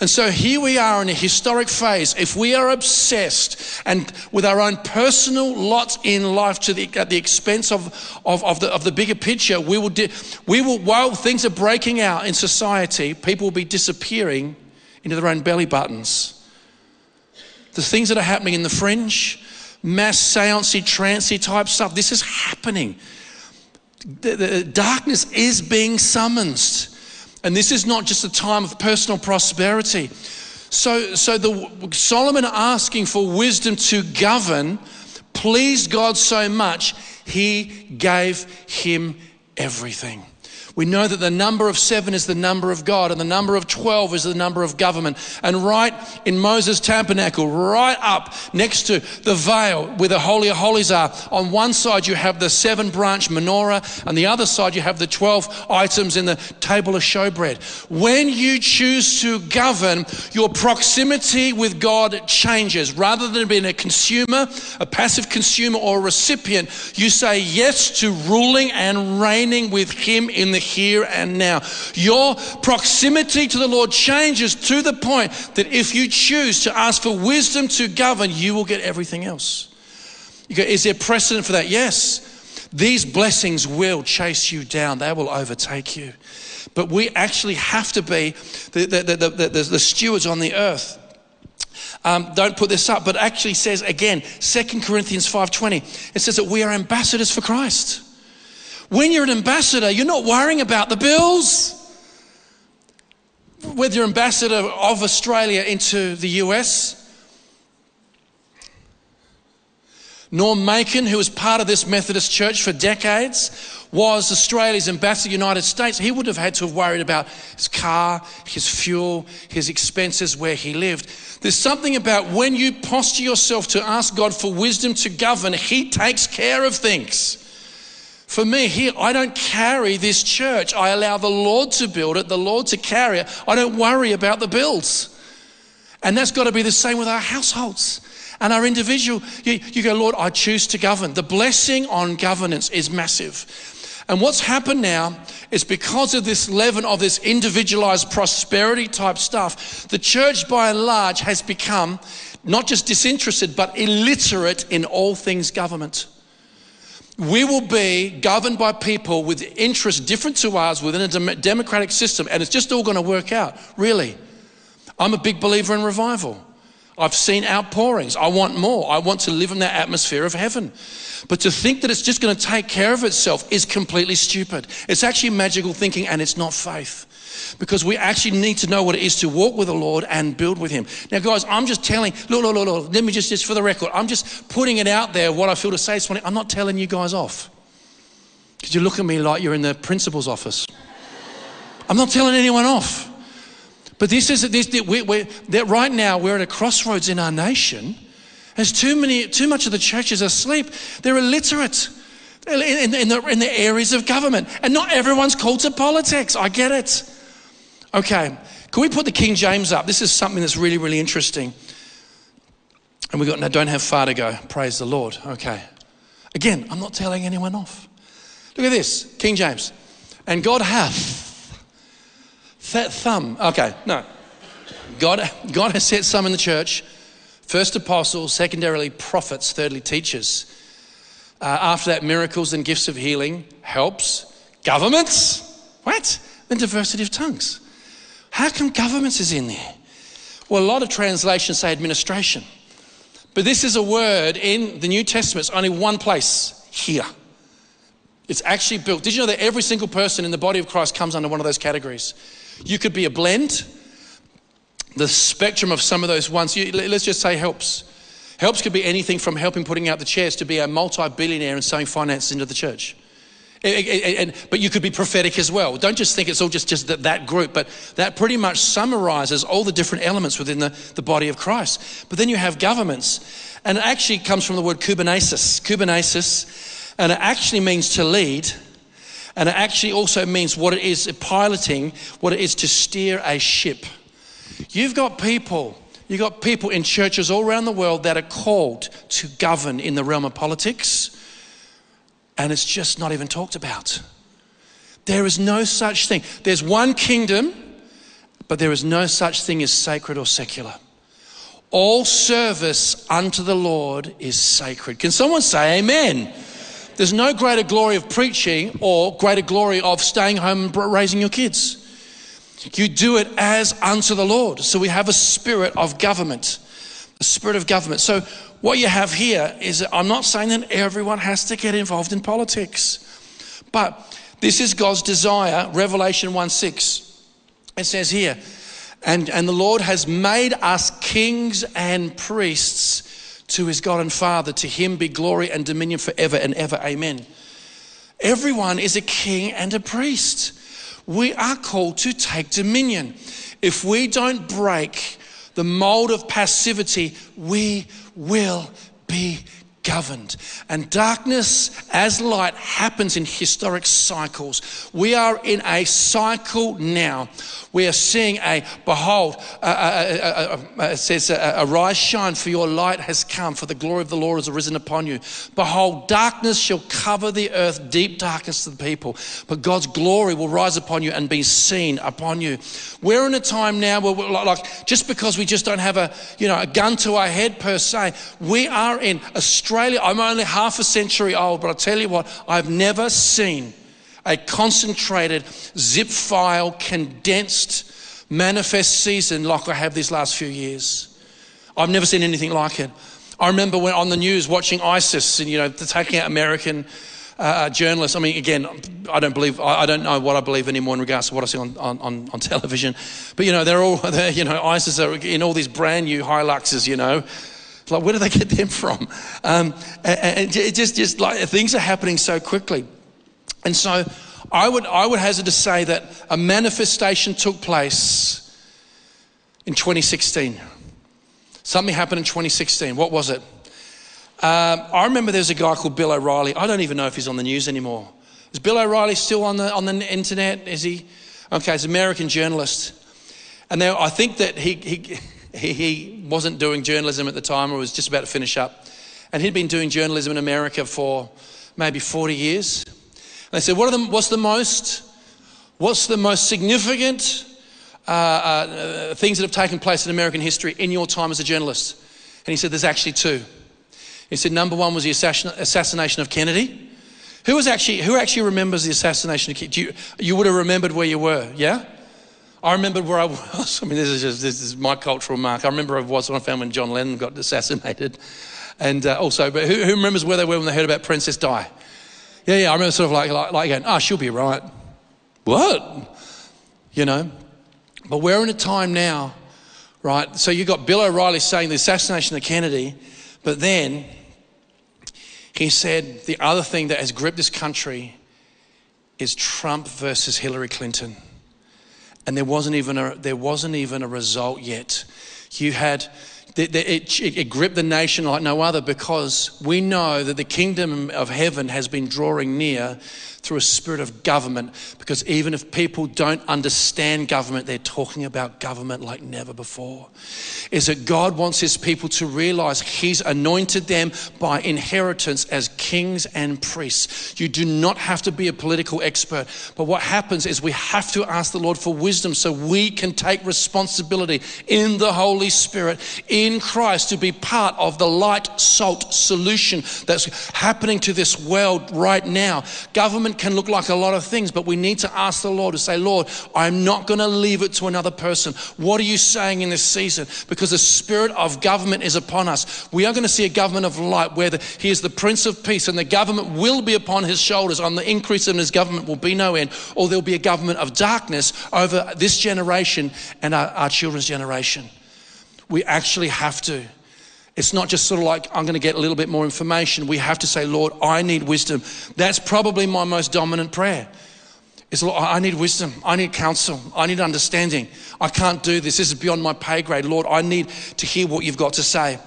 And so here we are in a historic phase. If we are obsessed and with our own personal lot in life to the, at the expense of, of, of, the, of the bigger picture, we will, di- we will, while things are breaking out in society, people will be disappearing into their own belly buttons. The things that are happening in the fringe, mass seancey, trancy type stuff, this is happening. The, the darkness is being summoned. And this is not just a time of personal prosperity. So, so the, Solomon asking for wisdom to govern pleased God so much, he gave him everything. We know that the number of seven is the number of God, and the number of 12 is the number of government. And right in Moses' tabernacle, right up next to the veil where the Holy of Holies are, on one side you have the seven branch menorah, and the other side you have the 12 items in the table of showbread. When you choose to govern, your proximity with God changes. Rather than being a consumer, a passive consumer, or a recipient, you say yes to ruling and reigning with Him in the here and now. Your proximity to the Lord changes to the point that if you choose to ask for wisdom to govern, you will get everything else. You go, is there precedent for that? Yes. These blessings will chase you down, they will overtake you. But we actually have to be the, the, the, the, stewards on the earth. Um, don't put this up, but actually says again, 2 Corinthians 5.20, it says that we are ambassadors for Christ. When you're an ambassador, you're not worrying about the bills. Whether you're ambassador of Australia into the US, Norm Makin, who was part of this Methodist church for decades, was Australia's ambassador to the United States. He would have had to have worried about his car, his fuel, his expenses where he lived. There's something about when you posture yourself to ask God for wisdom to govern, He takes care of things. For me, here, I don't carry this church. I allow the Lord to build it, the Lord to carry it. I don't worry about the bills. And that's got to be the same with our households and our individual. You, you go, Lord, I choose to govern. The blessing on governance is massive. And what's happened now is because of this leaven of this individualized prosperity type stuff, the church by and large has become not just disinterested, but illiterate in all things government we will be governed by people with interests different to ours within a democratic system, and it's just all going to work out, really. I'm a big believer in revival. I've seen outpourings. I want more. I want to live in that atmosphere of heaven. But to think that it's just going to take care of itself is completely stupid. It's actually magical thinking and it's not faith because we actually need to know what it is to walk with the Lord and build with Him. Now, guys, I'm just telling, look, look, look, look let me just, just for the record, I'm just putting it out there what I feel to say this morning. I'm not telling you guys off because you look at me like you're in the principal's office. I'm not telling anyone off. But this is this we, we, that right now we're at a crossroads in our nation. There's too many, too much of the churches asleep. They're illiterate in, in, the, in the areas of government, and not everyone's called to politics. I get it. Okay, can we put the King James up? This is something that's really, really interesting. And we got no, don't have far to go. Praise the Lord. Okay. Again, I'm not telling anyone off. Look at this, King James. And God hath that thumb. Okay, no. God, God has set some in the church. First apostles, secondarily prophets, thirdly teachers. Uh, after that, miracles and gifts of healing, helps, governments. What? And diversity of tongues. How come governments is in there? Well, a lot of translations say administration. But this is a word in the New Testament, it's only one place here. It's actually built. Did you know that every single person in the body of Christ comes under one of those categories? You could be a blend. The spectrum of some of those ones, let's just say helps. Helps could be anything from helping putting out the chairs to be a multi billionaire and sowing finances into the church. And, but you could be prophetic as well. Don't just think it's all just, just that, that group, but that pretty much summarizes all the different elements within the, the body of Christ. But then you have governments, and it actually comes from the word kubernesis. Kubernesis, and it actually means to lead, and it actually also means what it is piloting, what it is to steer a ship. You've got people, you've got people in churches all around the world that are called to govern in the realm of politics and it's just not even talked about. There is no such thing. There's one kingdom, but there is no such thing as sacred or secular. All service unto the Lord is sacred. Can someone say amen? There's no greater glory of preaching or greater glory of staying home and raising your kids. You do it as unto the Lord. So we have a spirit of government, a spirit of government. So what you have here is I'm not saying that everyone has to get involved in politics, but this is God's desire. Revelation 1 6. It says here, and, and the Lord has made us kings and priests to his God and Father. To him be glory and dominion forever and ever. Amen. Everyone is a king and a priest. We are called to take dominion. If we don't break the mold of passivity, we will be governed. And darkness as light happens in historic cycles. We are in a cycle now. We are seeing a, behold, uh, uh, uh, it says, arise, shine, for your light has come, for the glory of the Lord has arisen upon you. Behold, darkness shall cover the earth, deep darkness to the people, but God's glory will rise upon you and be seen upon you. We're in a time now where, like, just because we just don't have a, you know, a gun to our head per se, we are in Australia, I'm only half a century old, but I'll tell you what, I've never seen a concentrated, zip file, condensed, manifest season like I have these last few years. I've never seen anything like it. I remember when on the news watching ISIS and, you know, taking out American uh, uh, journalists. I mean, again, I don't believe, I, don't know what I believe anymore in regards to what I see on, on, on television. But, you know, they're all, they're, you know, ISIS are in all these brand new Hiluxes, you know, like, where do they get them from? Um, and, and just, just like things are happening so quickly. And so I would, I would hazard to say that a manifestation took place in 2016. Something happened in 2016. What was it? Um, I remember there's a guy called Bill O'Reilly. I don't even know if he's on the news anymore. Is Bill O'Reilly still on the, on the internet? Is he? Okay, he's an American journalist. And now I think that he, he he, he wasn't doing journalism at the time or was just about to finish up. And he'd been doing journalism in America for maybe 40 years. They said, what the, what's the most, what's the most significant uh, uh, things that have taken place in American history in your time as a journalist? And he said, there's actually two. He said, number one was the assassination of Kennedy. Who was actually, who actually remembers the assassination of Kennedy? You, you would have remembered where you were, yeah? I remember where I was. I mean, this is just this is my cultural mark. I remember I was when I found when John Lennon got assassinated, and uh, also, but who, who, remembers where they were when they heard about Princess Di? Yeah, yeah. I remember sort of like like, like going, "Ah, oh, she'll be right." What? You know. But we're in a time now, right? So you've got Bill O'Reilly saying the assassination of Kennedy, but then he said the other thing that has gripped this country is Trump versus Hillary Clinton and there wasn't even a, there wasn't even a result yet. You had it, it, gripped the nation like no other because we know that the kingdom of heaven has been drawing near through a spirit of government. Because even if people don't understand government, they're talking about government like never before. Is that God wants his people to realize he's anointed them by inheritance as kings and priests. You do not have to be a political expert. But what happens is we have to ask the Lord for wisdom so we can take responsibility in the Holy Spirit, in Christ, to be part of the light, salt solution that's happening to this world right now. Government can look like a lot of things, but we need to ask the Lord to say, Lord, I'm not going to leave it to another person. What are you saying in this season? Because the spirit of government is upon us. We are going to see a government of light where the, he is the Prince of Peace, and the government will be upon his shoulders. On the increase in his government will be no end, or there'll be a government of darkness over this generation and our, our children's generation. We actually have to. It's not just sort of like, I'm going to get a little bit more information. We have to say, Lord, I need wisdom. That's probably my most dominant prayer. It's, Lord, I need wisdom. I need counsel. I need understanding. I can't do this. This is beyond my pay grade. Lord, I need to hear what you've got to say.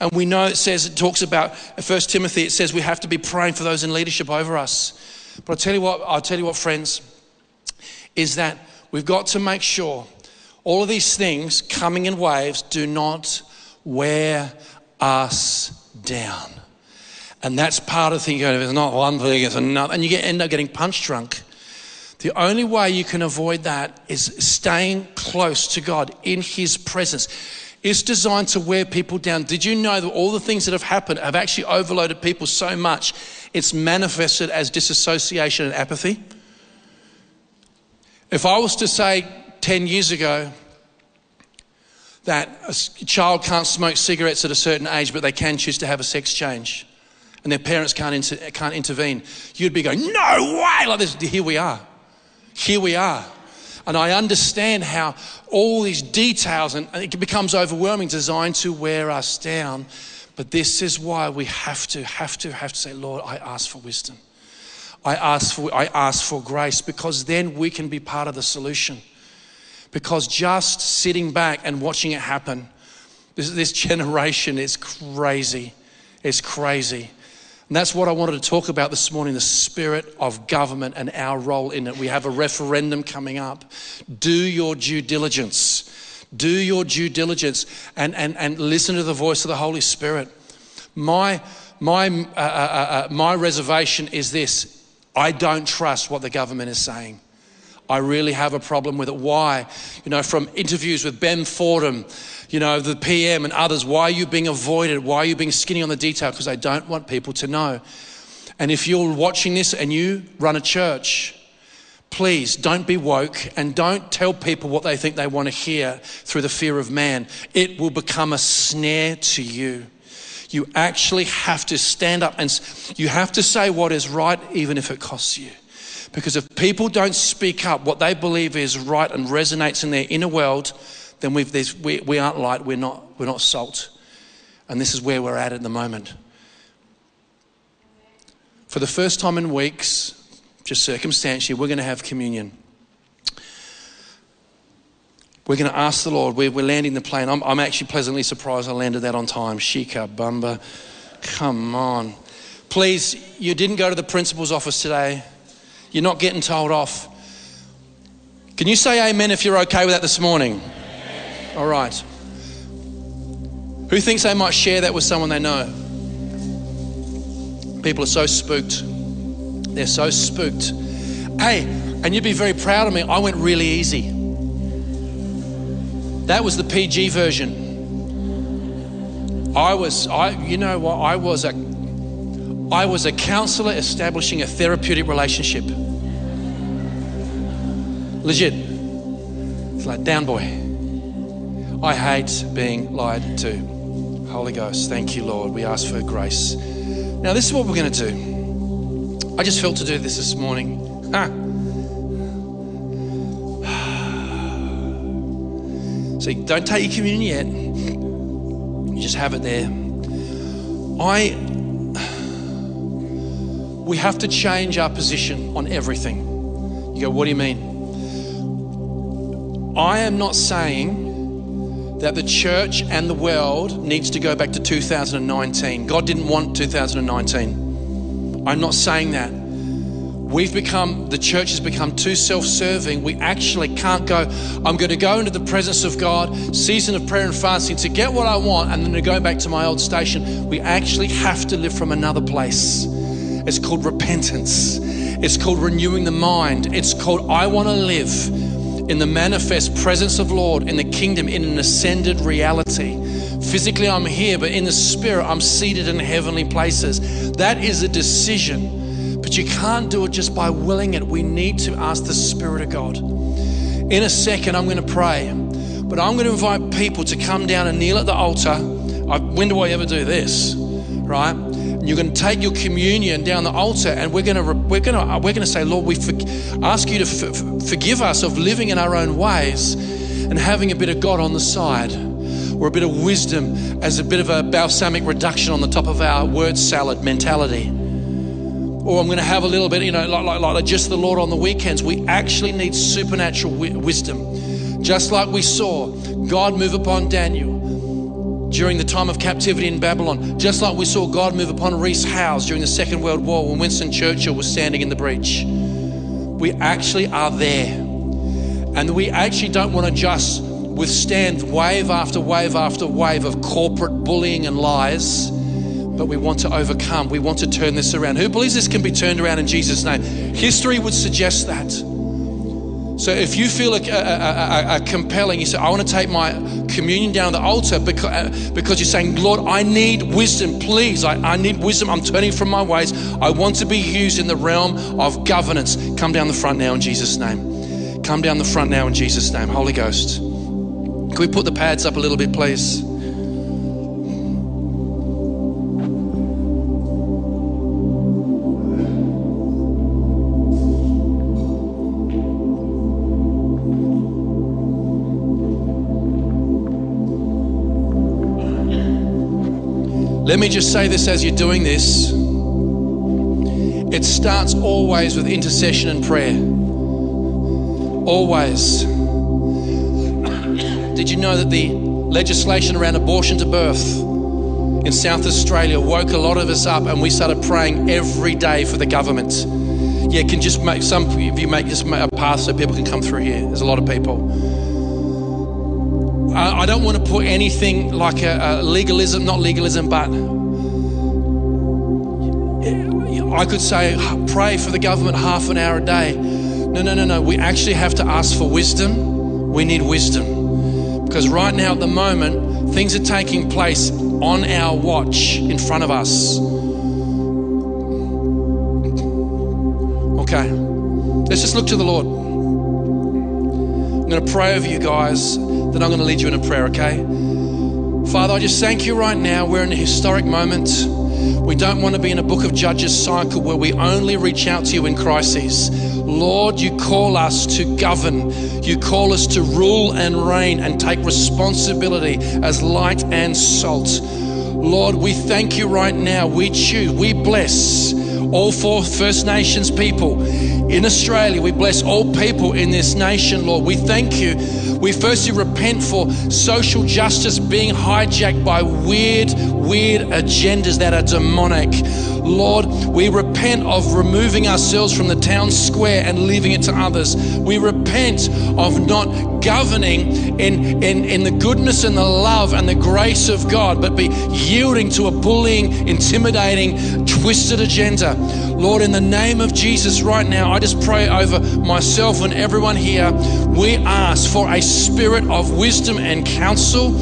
And we know it says, it talks about, First Timothy, it says we have to be praying for those in leadership over us. But I'll tell you what, I'll tell you what, friends, is that we've got to make sure all of these things coming in waves do not wear us down. And that's part of thinking oh, it's not one thing, it's another. And you get, end up getting punch drunk. The only way you can avoid that is staying close to God in His presence. It's designed to wear people down. Did you know that all the things that have happened have actually overloaded people so much it's manifested as disassociation and apathy? If I was to say 10 years ago that a child can't smoke cigarettes at a certain age, but they can choose to have a sex change, and their parents can't, inter- can't intervene, you'd be going, No way! Like this. Here we are. Here we are. And I understand how all these details, and it becomes overwhelming, designed to wear us down. But this is why we have to, have to, have to say, Lord, I ask for wisdom. I ask for, I ask for grace because then we can be part of the solution. Because just sitting back and watching it happen, this, this generation is crazy. It's crazy. And that's what I wanted to talk about this morning the spirit of government and our role in it. We have a referendum coming up. Do your due diligence. Do your due diligence and, and, and listen to the voice of the Holy Spirit. My, my, uh, uh, uh, uh my reservation is this I don't trust what the government is saying. I really have a problem with it. Why? You know, from interviews with Ben Fordham, you know, the PM and others, why are you being avoided? Why are you being skinny on the detail? Because I don't want people to know. And if you're watching this and you run a church, please don't be woke and don't tell people what they think they want to hear through the fear of man. It will become a snare to you. You actually have to stand up and you have to say what is right, even if it costs you. Because if people don't speak up what they believe is right and resonates in their inner world, then we, we aren't light, we're not, we're not salt. And this is where we're at at the moment. For the first time in weeks, just circumstantially, we're going to have communion. We're going to ask the Lord, we're, we're landing the plane. I'm, I'm actually pleasantly surprised I landed that on time. Shika Bumba. Come on. Please, you didn't go to the principal's office today. You're not getting told off. Can you say amen if you're okay with that this morning? Amen. All right. Who thinks they might share that with someone they know? People are so spooked. They're so spooked. Hey, and you'd be very proud of me. I went really easy. That was the PG version. I was, I, you know what? I was a I was a counselor establishing a therapeutic relationship. Legit. It's like, down boy. I hate being lied to. Holy Ghost, thank you, Lord. We ask for grace. Now, this is what we're going to do. I just felt to do this this morning. Ah. See, don't take your communion yet. You just have it there. I we have to change our position on everything. You go, what do you mean? I am not saying that the church and the world needs to go back to 2019. God didn't want 2019. I'm not saying that. We've become, the church has become too self serving. We actually can't go, I'm going to go into the presence of God, season of prayer and fasting to get what I want, and then to go back to my old station. We actually have to live from another place. It's called repentance. It's called renewing the mind. It's called I want to live in the manifest presence of Lord in the kingdom in an ascended reality. Physically, I'm here, but in the spirit, I'm seated in heavenly places. That is a decision, but you can't do it just by willing it. We need to ask the Spirit of God. In a second, I'm going to pray, but I'm going to invite people to come down and kneel at the altar. I, when do I ever do this? Right? You're going to take your communion down the altar and we're going to we're going to uh, we're to say lord we for, ask you to f- forgive us of living in our own ways and having a bit of god on the side or a bit of wisdom as a bit of a balsamic reduction on the top of our word salad mentality. Or i'm going to have a little bit you know like, like, like just the lord on the weekends. We actually need supernatural wi- wisdom. Just like we saw god move upon daniel during the time of captivity in Babylon, just like we saw God move upon Rees Howells during the Second World War when Winston Churchill was standing in the breach. We actually are there. And we actually don't want to just withstand wave after wave after wave of corporate bullying and lies, but we want to overcome. We want to turn this around. Who believes this can be turned around in Jesus' name? History would suggest that. So if you feel a, a, a, a, compelling, you say, I want to take my communion down the altar because, uh, because you're saying, Lord, I need wisdom, please. I, I need wisdom. I'm turning from my ways. I want to be used in the realm of governance. Come down the front now in Jesus' name. Come down the front now in Jesus' name. Holy Ghost. Can we put the pads up a little bit, please? Let me just say this as you're doing this. It starts always with intercession and prayer. Always. Did you know that the legislation around abortion to birth in South Australia woke a lot of us up and we started praying every day for the government? Yeah, can just make some of you make just a path so people can come through here. There's a lot of people. I don't want to put anything like a, a legalism, not legalism, but I could say, pray for the government half an hour a day. No, no, no, no. We actually have to ask for wisdom. We need wisdom. Because right now, at the moment, things are taking place on our watch in front of us. Okay, let's just look to the Lord. I'm going to pray over you guys. Then I'm going to lead you in a prayer, okay? Father, I just thank you right now. We're in a historic moment. We don't want to be in a book of Judges cycle where we only reach out to you in crises. Lord, you call us to govern. You call us to rule and reign and take responsibility as light and salt. Lord, we thank you right now. We choose, we bless all four First Nations people in Australia. We bless all people in this nation, Lord. We thank you we firstly repent for social justice being hijacked by weird, weird agendas that are demonic. Lord, we repent of removing ourselves from the town square and leaving it to others. We repent of not governing in, in, in the goodness and the love and the grace of God, but be yielding to a bullying, intimidating, twisted agenda. Lord, in the name of Jesus, right now, I just pray over myself and everyone here. We ask for a spirit of wisdom and counsel.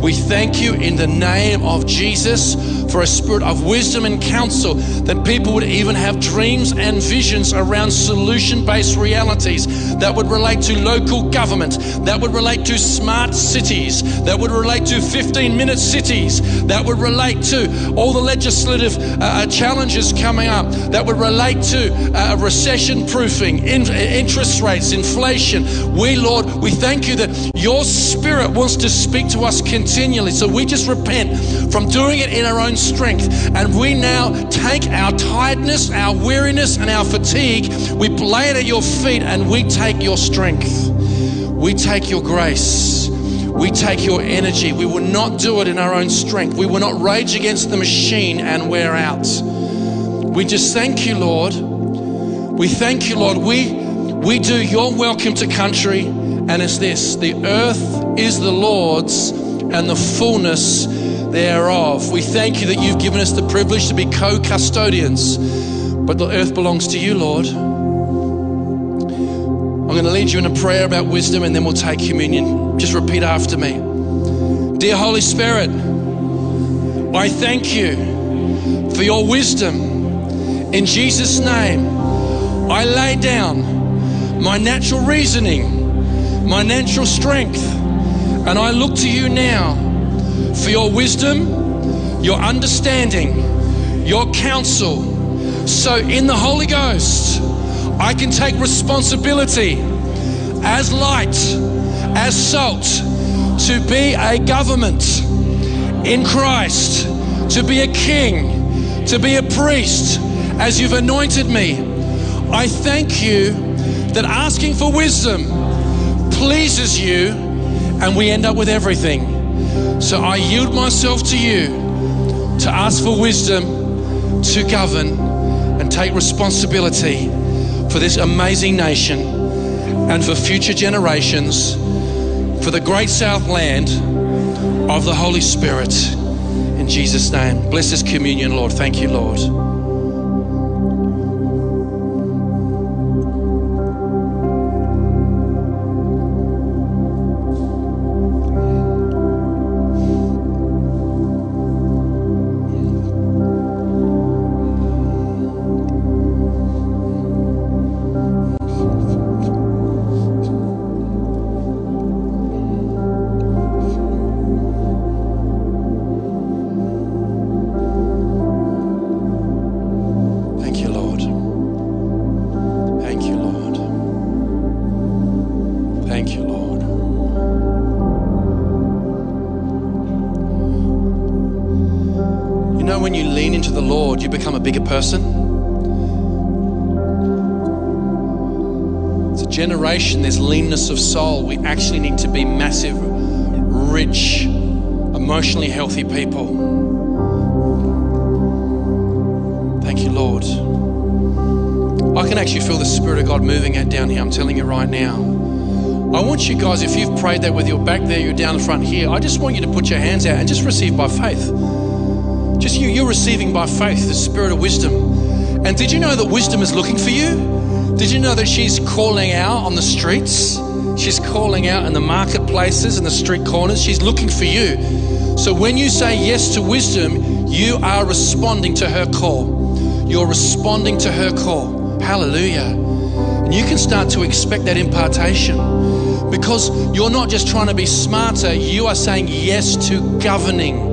We thank you in the name of Jesus for a spirit of wisdom and counsel that people would even have dreams and visions around solution based realities that would relate to local government, that would relate to smart cities, that would relate to 15 minute cities, that would relate to all the legislative uh, uh challenges coming up, that would relate to uh, recession proofing, in, interest rates, inflation. We, Lord, we thank you that your spirit wants to speak to us continually. So we just repent from doing it in our own strength. And we now take our tiredness, our weariness, and our fatigue, we lay it at your feet and we take your strength. We take your grace. We take your energy. We will not do it in our own strength. We will not rage against the machine and wear out. We just thank you, Lord. We thank you, Lord. We, we do your welcome to country, and it's this the earth is the Lord's and the fullness thereof. We thank you that you've given us the privilege to be co custodians, but the earth belongs to you, Lord. I'm going to lead you in a prayer about wisdom and then we'll take communion. Just repeat after me. Dear Holy Spirit, I thank you for your wisdom. In Jesus' name, I lay down my natural reasoning, my natural strength, and I look to you now for your wisdom, your understanding, your counsel. So, in the Holy Ghost, I can take responsibility as light, as salt, to be a government in Christ, to be a king, to be a priest, as you've anointed me. I thank you that asking for wisdom pleases you, and we end up with everything. So I yield myself to you to ask for wisdom to govern and take responsibility for this amazing nation and for future generations, for the great South land of the Holy Spirit. In Jesus' name. Bless this communion, Lord. Thank you, Lord. You become a bigger person. It's a generation, there's leanness of soul. We actually need to be massive, rich, emotionally healthy people. Thank you, Lord. I can actually feel the Spirit of God moving out down here. I'm telling you right now. I want you guys, if you've prayed that with your back there, you're down the front here, I just want you to put your hands out and just receive by faith. Just you, you're receiving by faith the Spirit of wisdom. And did you know that wisdom is looking for you? Did you know that she's calling out on the streets? She's calling out in the marketplaces and the street corners. She's looking for you. So when you say yes to wisdom, you are responding to her call. You're responding to her call. Hallelujah. And you can start to expect that impartation because you're not just trying to be smarter, you are saying yes to governing,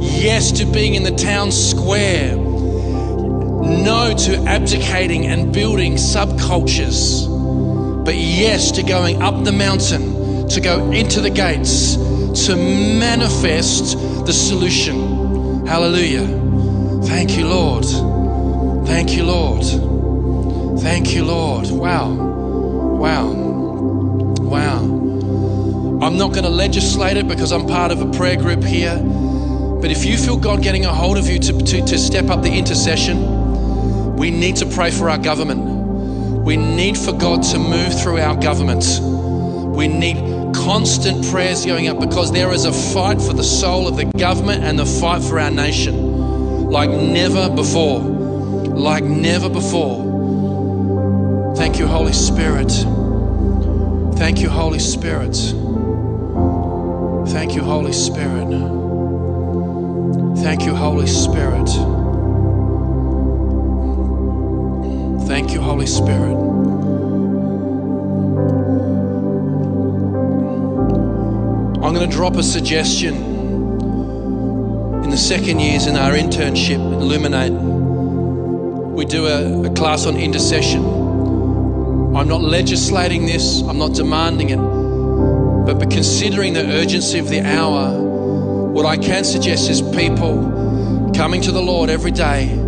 yes to being in the town square, no to abdicating and building subcultures, but yes to going up the mountain, to go into the gates, to manifest the solution. Hallelujah. Thank you, Lord. Thank you, Lord. Thank you, Lord. Wow. Wow. Wow. I'm not going to legislate it because I'm part of a prayer group here. But if you feel God getting a hold of you to, to, to step up the intercession, we need to pray for our government. We need for God to move through our governments. We need constant prayers going up because there is a fight for the soul of the government and the fight for our nation like never before. Like never before. Thank you, Holy Spirit. Thank you, Holy Spirit. Thank you, Holy Spirit. Thank you, Holy Spirit. Thank you, Holy Spirit. I'm going to drop a suggestion in the second years in our internship at Illuminate. We do a, a class on intercession. I'm not legislating this, I'm not demanding it, but, but considering the urgency of the hour, what I can suggest is people coming to the Lord every day,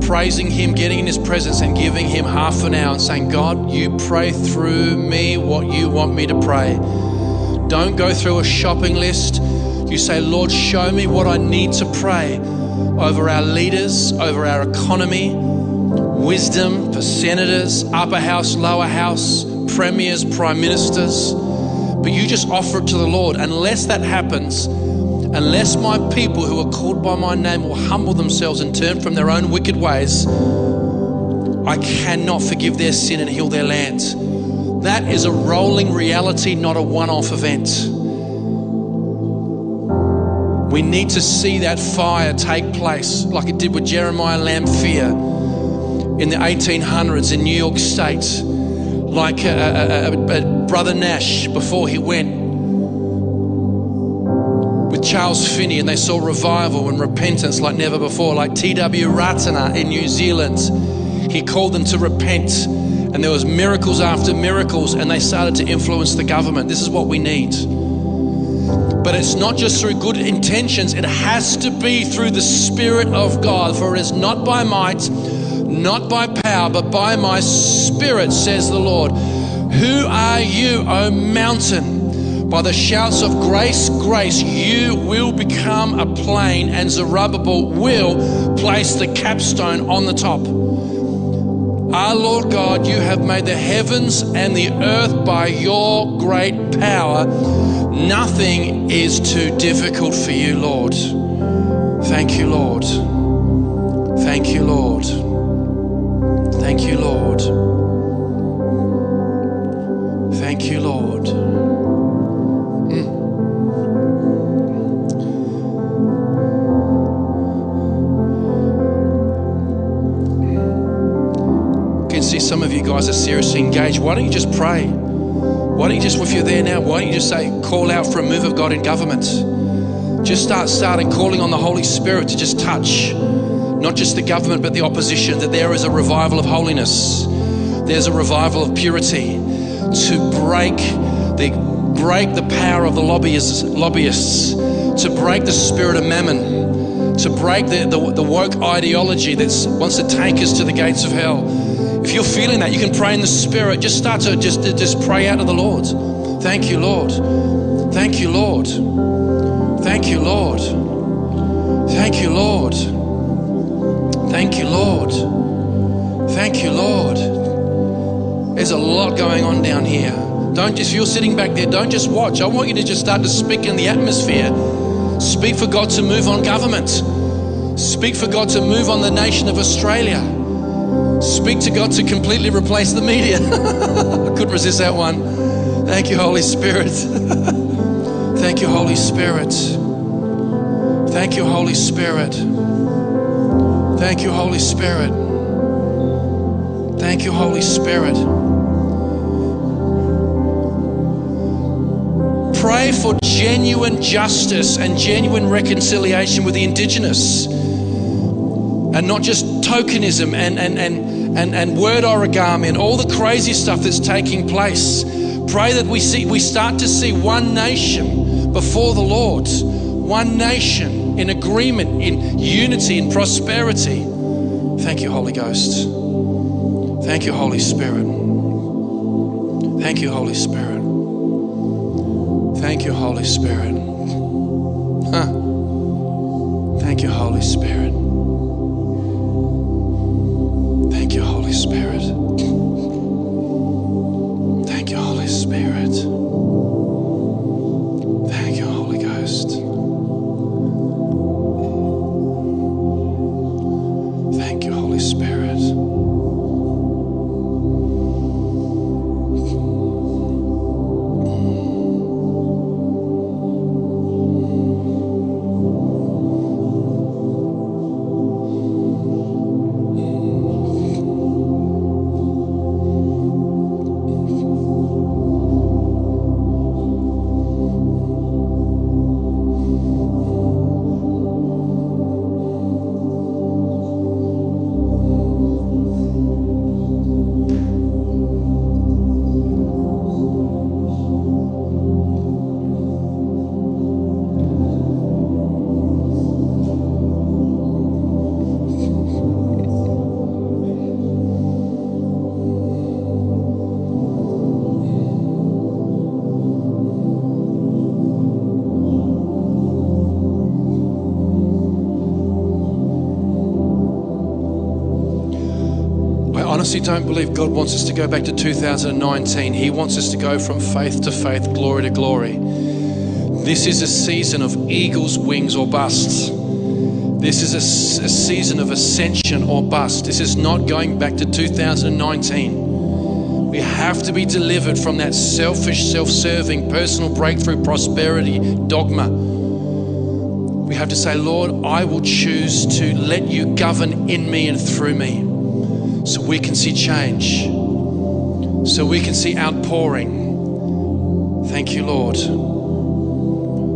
praising Him, getting in His presence, and giving Him half an hour and saying, God, you pray through me what you want me to pray. Don't go through a shopping list. You say, Lord, show me what I need to pray over our leaders, over our economy, wisdom for senators, upper house, lower house, premiers, prime ministers. But you just offer it to the Lord. Unless that happens, unless my people who are called by my name will humble themselves and turn from their own wicked ways, I cannot forgive their sin and heal their land. That is a rolling reality, not a one off event. We need to see that fire take place like it did with Jeremiah Lanphier in the 1800s in New York State, like a, a, a, Brother Nash before he went with Charles Finney, and they saw revival and repentance like never before, like T.W. Ratana in New Zealand. He called them to repent. And there was miracles after miracles and they started to influence the government. This is what we need. But it's not just through good intentions. It has to be through the spirit of god. For it is not by might not by power but by my spirit says the lord. Who are you o mountain by the shouts of grace grace you will become a plain, and zerubbabel will place the capstone on the top our Lord God, you have made the heavens and the earth by your great power. Nothing is too difficult for you, Lord. Thank you, Lord. Thank you, Lord. Thank you, Lord. Guys are seriously engaged. Why don't you just pray? Why don't you just, if you're there now, why don't you just say, call out for a move of God in government? Just start starting calling on the Holy Spirit to just touch not just the government but the opposition, that there is a revival of holiness. There's a revival of purity to break the break the power of the lobbyists, lobbyists, to break the spirit of mammon, to break the, the, the woke ideology that wants to take us to the gates of hell. If you're feeling that, you can pray in the Spirit. Just start to just, just pray out to the Lord. Thank you, Lord. Thank you, Lord. Thank you, Lord. Thank you, Lord. Thank you, Lord. Thank you, Lord. There's a lot going on down here. Don't just, if you're sitting back there, don't just watch. I want you to just start to speak in the atmosphere. Speak for God to move on government. Speak for God to move on the nation of Australia. Speak to God to completely replace the media. I couldn't resist that one. Thank you, Holy Spirit. Thank you, Holy Spirit. Thank you, Holy Spirit. Thank you, Holy Spirit. Thank you, Holy Spirit. Pray for genuine justice and genuine reconciliation with the Indigenous. And not just tokenism and, and, and, and, and word origami and all the crazy stuff that's taking place. Pray that we see we start to see one nation before the Lord, one nation in agreement, in unity, in prosperity. Thank you, Holy Ghost. Thank you, Holy Spirit. Thank you, Holy Spirit. Thank you, Holy Spirit. Huh. Thank you, Holy Spirit. Spirit. Honestly don't believe God wants us to go back to 2019. He wants us to go from faith to faith, glory to glory. This is a season of eagle's wings or busts. This is a season of ascension or bust. This is not going back to 2019. We have to be delivered from that selfish, self serving, personal breakthrough, prosperity dogma. We have to say, Lord, I will choose to let you govern in me and through me so we can see change, so we can see outpouring. Thank you, Lord.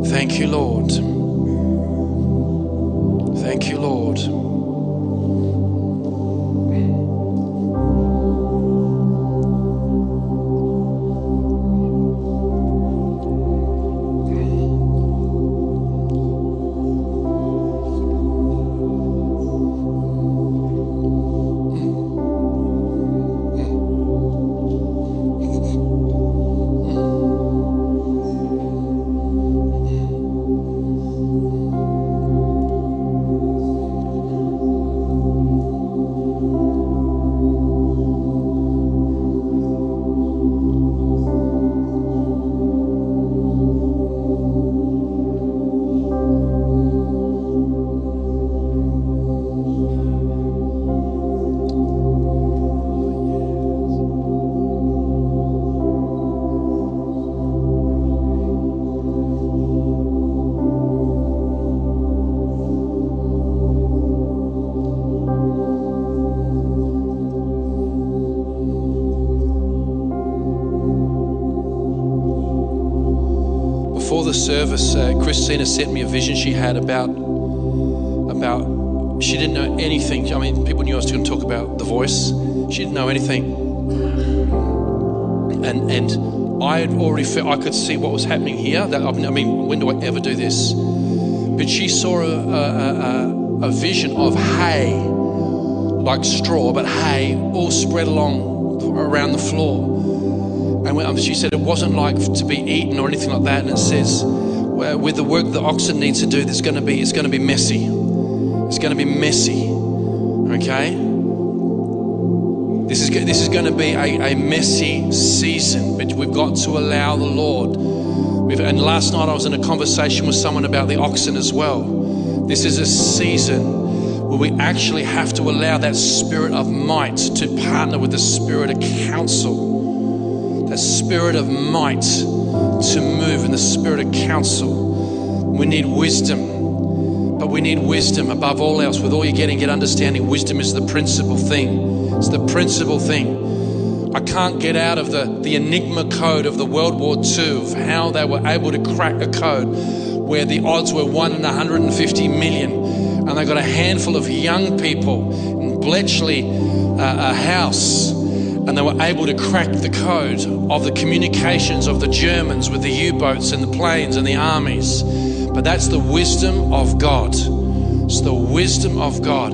Thank you, Lord. Thank you, Lord. Service, uh, Christina sent me a vision she had about about she didn't know anything. I mean, people knew I was going to talk about the voice. She didn't know anything, and and I had already felt I could see what was happening here. That I mean, when do I ever do this? but she saw a, a, a, a vision of hay, like straw, but hay all spread along around the floor. And she said it wasn't like to be eaten or anything like that. And it says, with the work the oxen need to do, there's going to be it's going to be messy. It's going to be messy. Okay. This is this is going to be a, a messy season, but we've got to allow the Lord. We've, and last night I was in a conversation with someone about the oxen as well. This is a season where we actually have to allow that spirit of might to partner with the spirit of counsel, that spirit of might to move in the spirit of counsel. We need wisdom, but we need wisdom above all else. With all you're getting, get understanding. Wisdom is the principal thing. It's the principal thing. I can't get out of the, the enigma code of the World War II of how they were able to crack a code where the odds were 1 in 150 million. And they got a handful of young people in Bletchley, uh, a house, and they were able to crack the code of the communications of the Germans with the U boats and the planes and the armies. But that's the wisdom of God. It's the wisdom of God.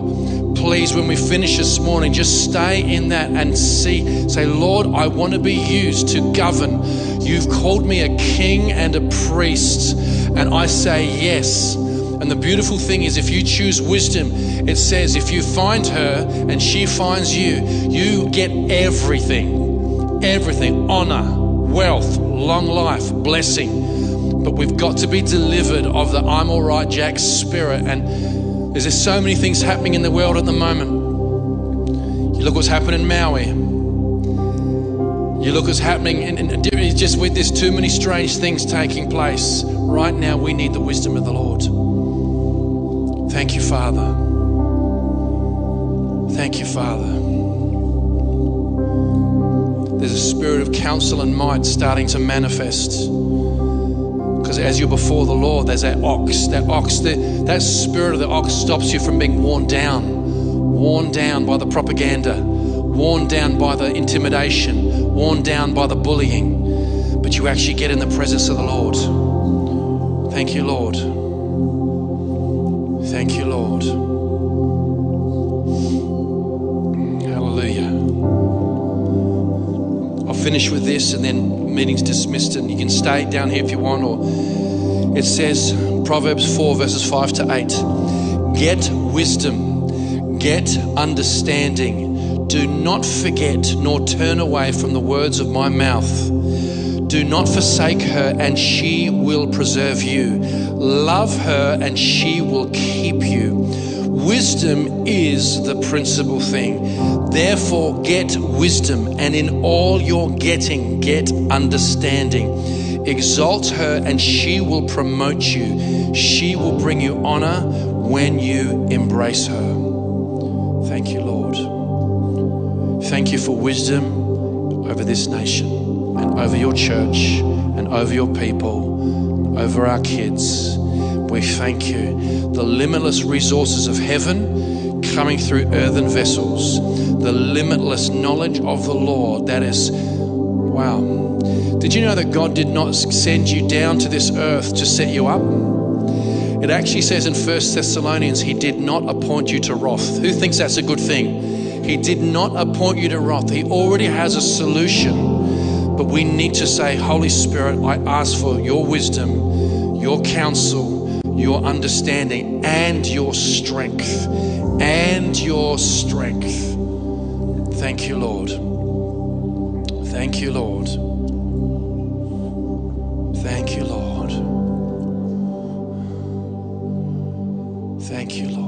Please, when we finish this morning, just stay in that and see. Say, Lord, I want to be used to govern. You've called me a king and a priest, and I say yes. And the beautiful thing is, if you choose wisdom, it says, if you find her and she finds you, you get everything everything honor, wealth, long life, blessing. But we've got to be delivered of the I'm all right, Jack spirit. And there's just so many things happening in the world at the moment. You look what's happening in Maui. You look what's happening, in, in, just with this too many strange things taking place. Right now, we need the wisdom of the Lord. Thank you, Father. Thank you, Father. There's a spirit of counsel and might starting to manifest. Because as you're before the Lord, there's that ox. That ox, that, that spirit of the ox stops you from being worn down, worn down by the propaganda, worn down by the intimidation, worn down by the bullying. But you actually get in the presence of the Lord. Thank you, Lord. Lord. Hallelujah. I'll finish with this and then meeting's dismissed, and you can stay down here if you want. Or it says, Proverbs 4, verses 5 to 8 Get wisdom, get understanding. Do not forget nor turn away from the words of my mouth. Do not forsake her, and she will preserve you. Love her, and she will keep you. Wisdom is the principal thing. Therefore, get wisdom, and in all your getting, get understanding. Exalt her, and she will promote you. She will bring you honor when you embrace her. Thank you, Lord. Thank you for wisdom over this nation and over your church and over your people, over our kids. We thank you. The limitless resources of heaven coming through earthen vessels, the limitless knowledge of the Lord. That is, wow. Did you know that God did not send you down to this earth to set you up? It actually says in 1 Thessalonians, He did not appoint you to wrath. Who thinks that's a good thing? He did not appoint you to wrath. He already has a solution. But we need to say, Holy Spirit, I ask for your wisdom, your counsel, your understanding, and your strength. And your strength. Thank you, Lord. Thank you, Lord. Thank you, Lord. Thank you, Lord.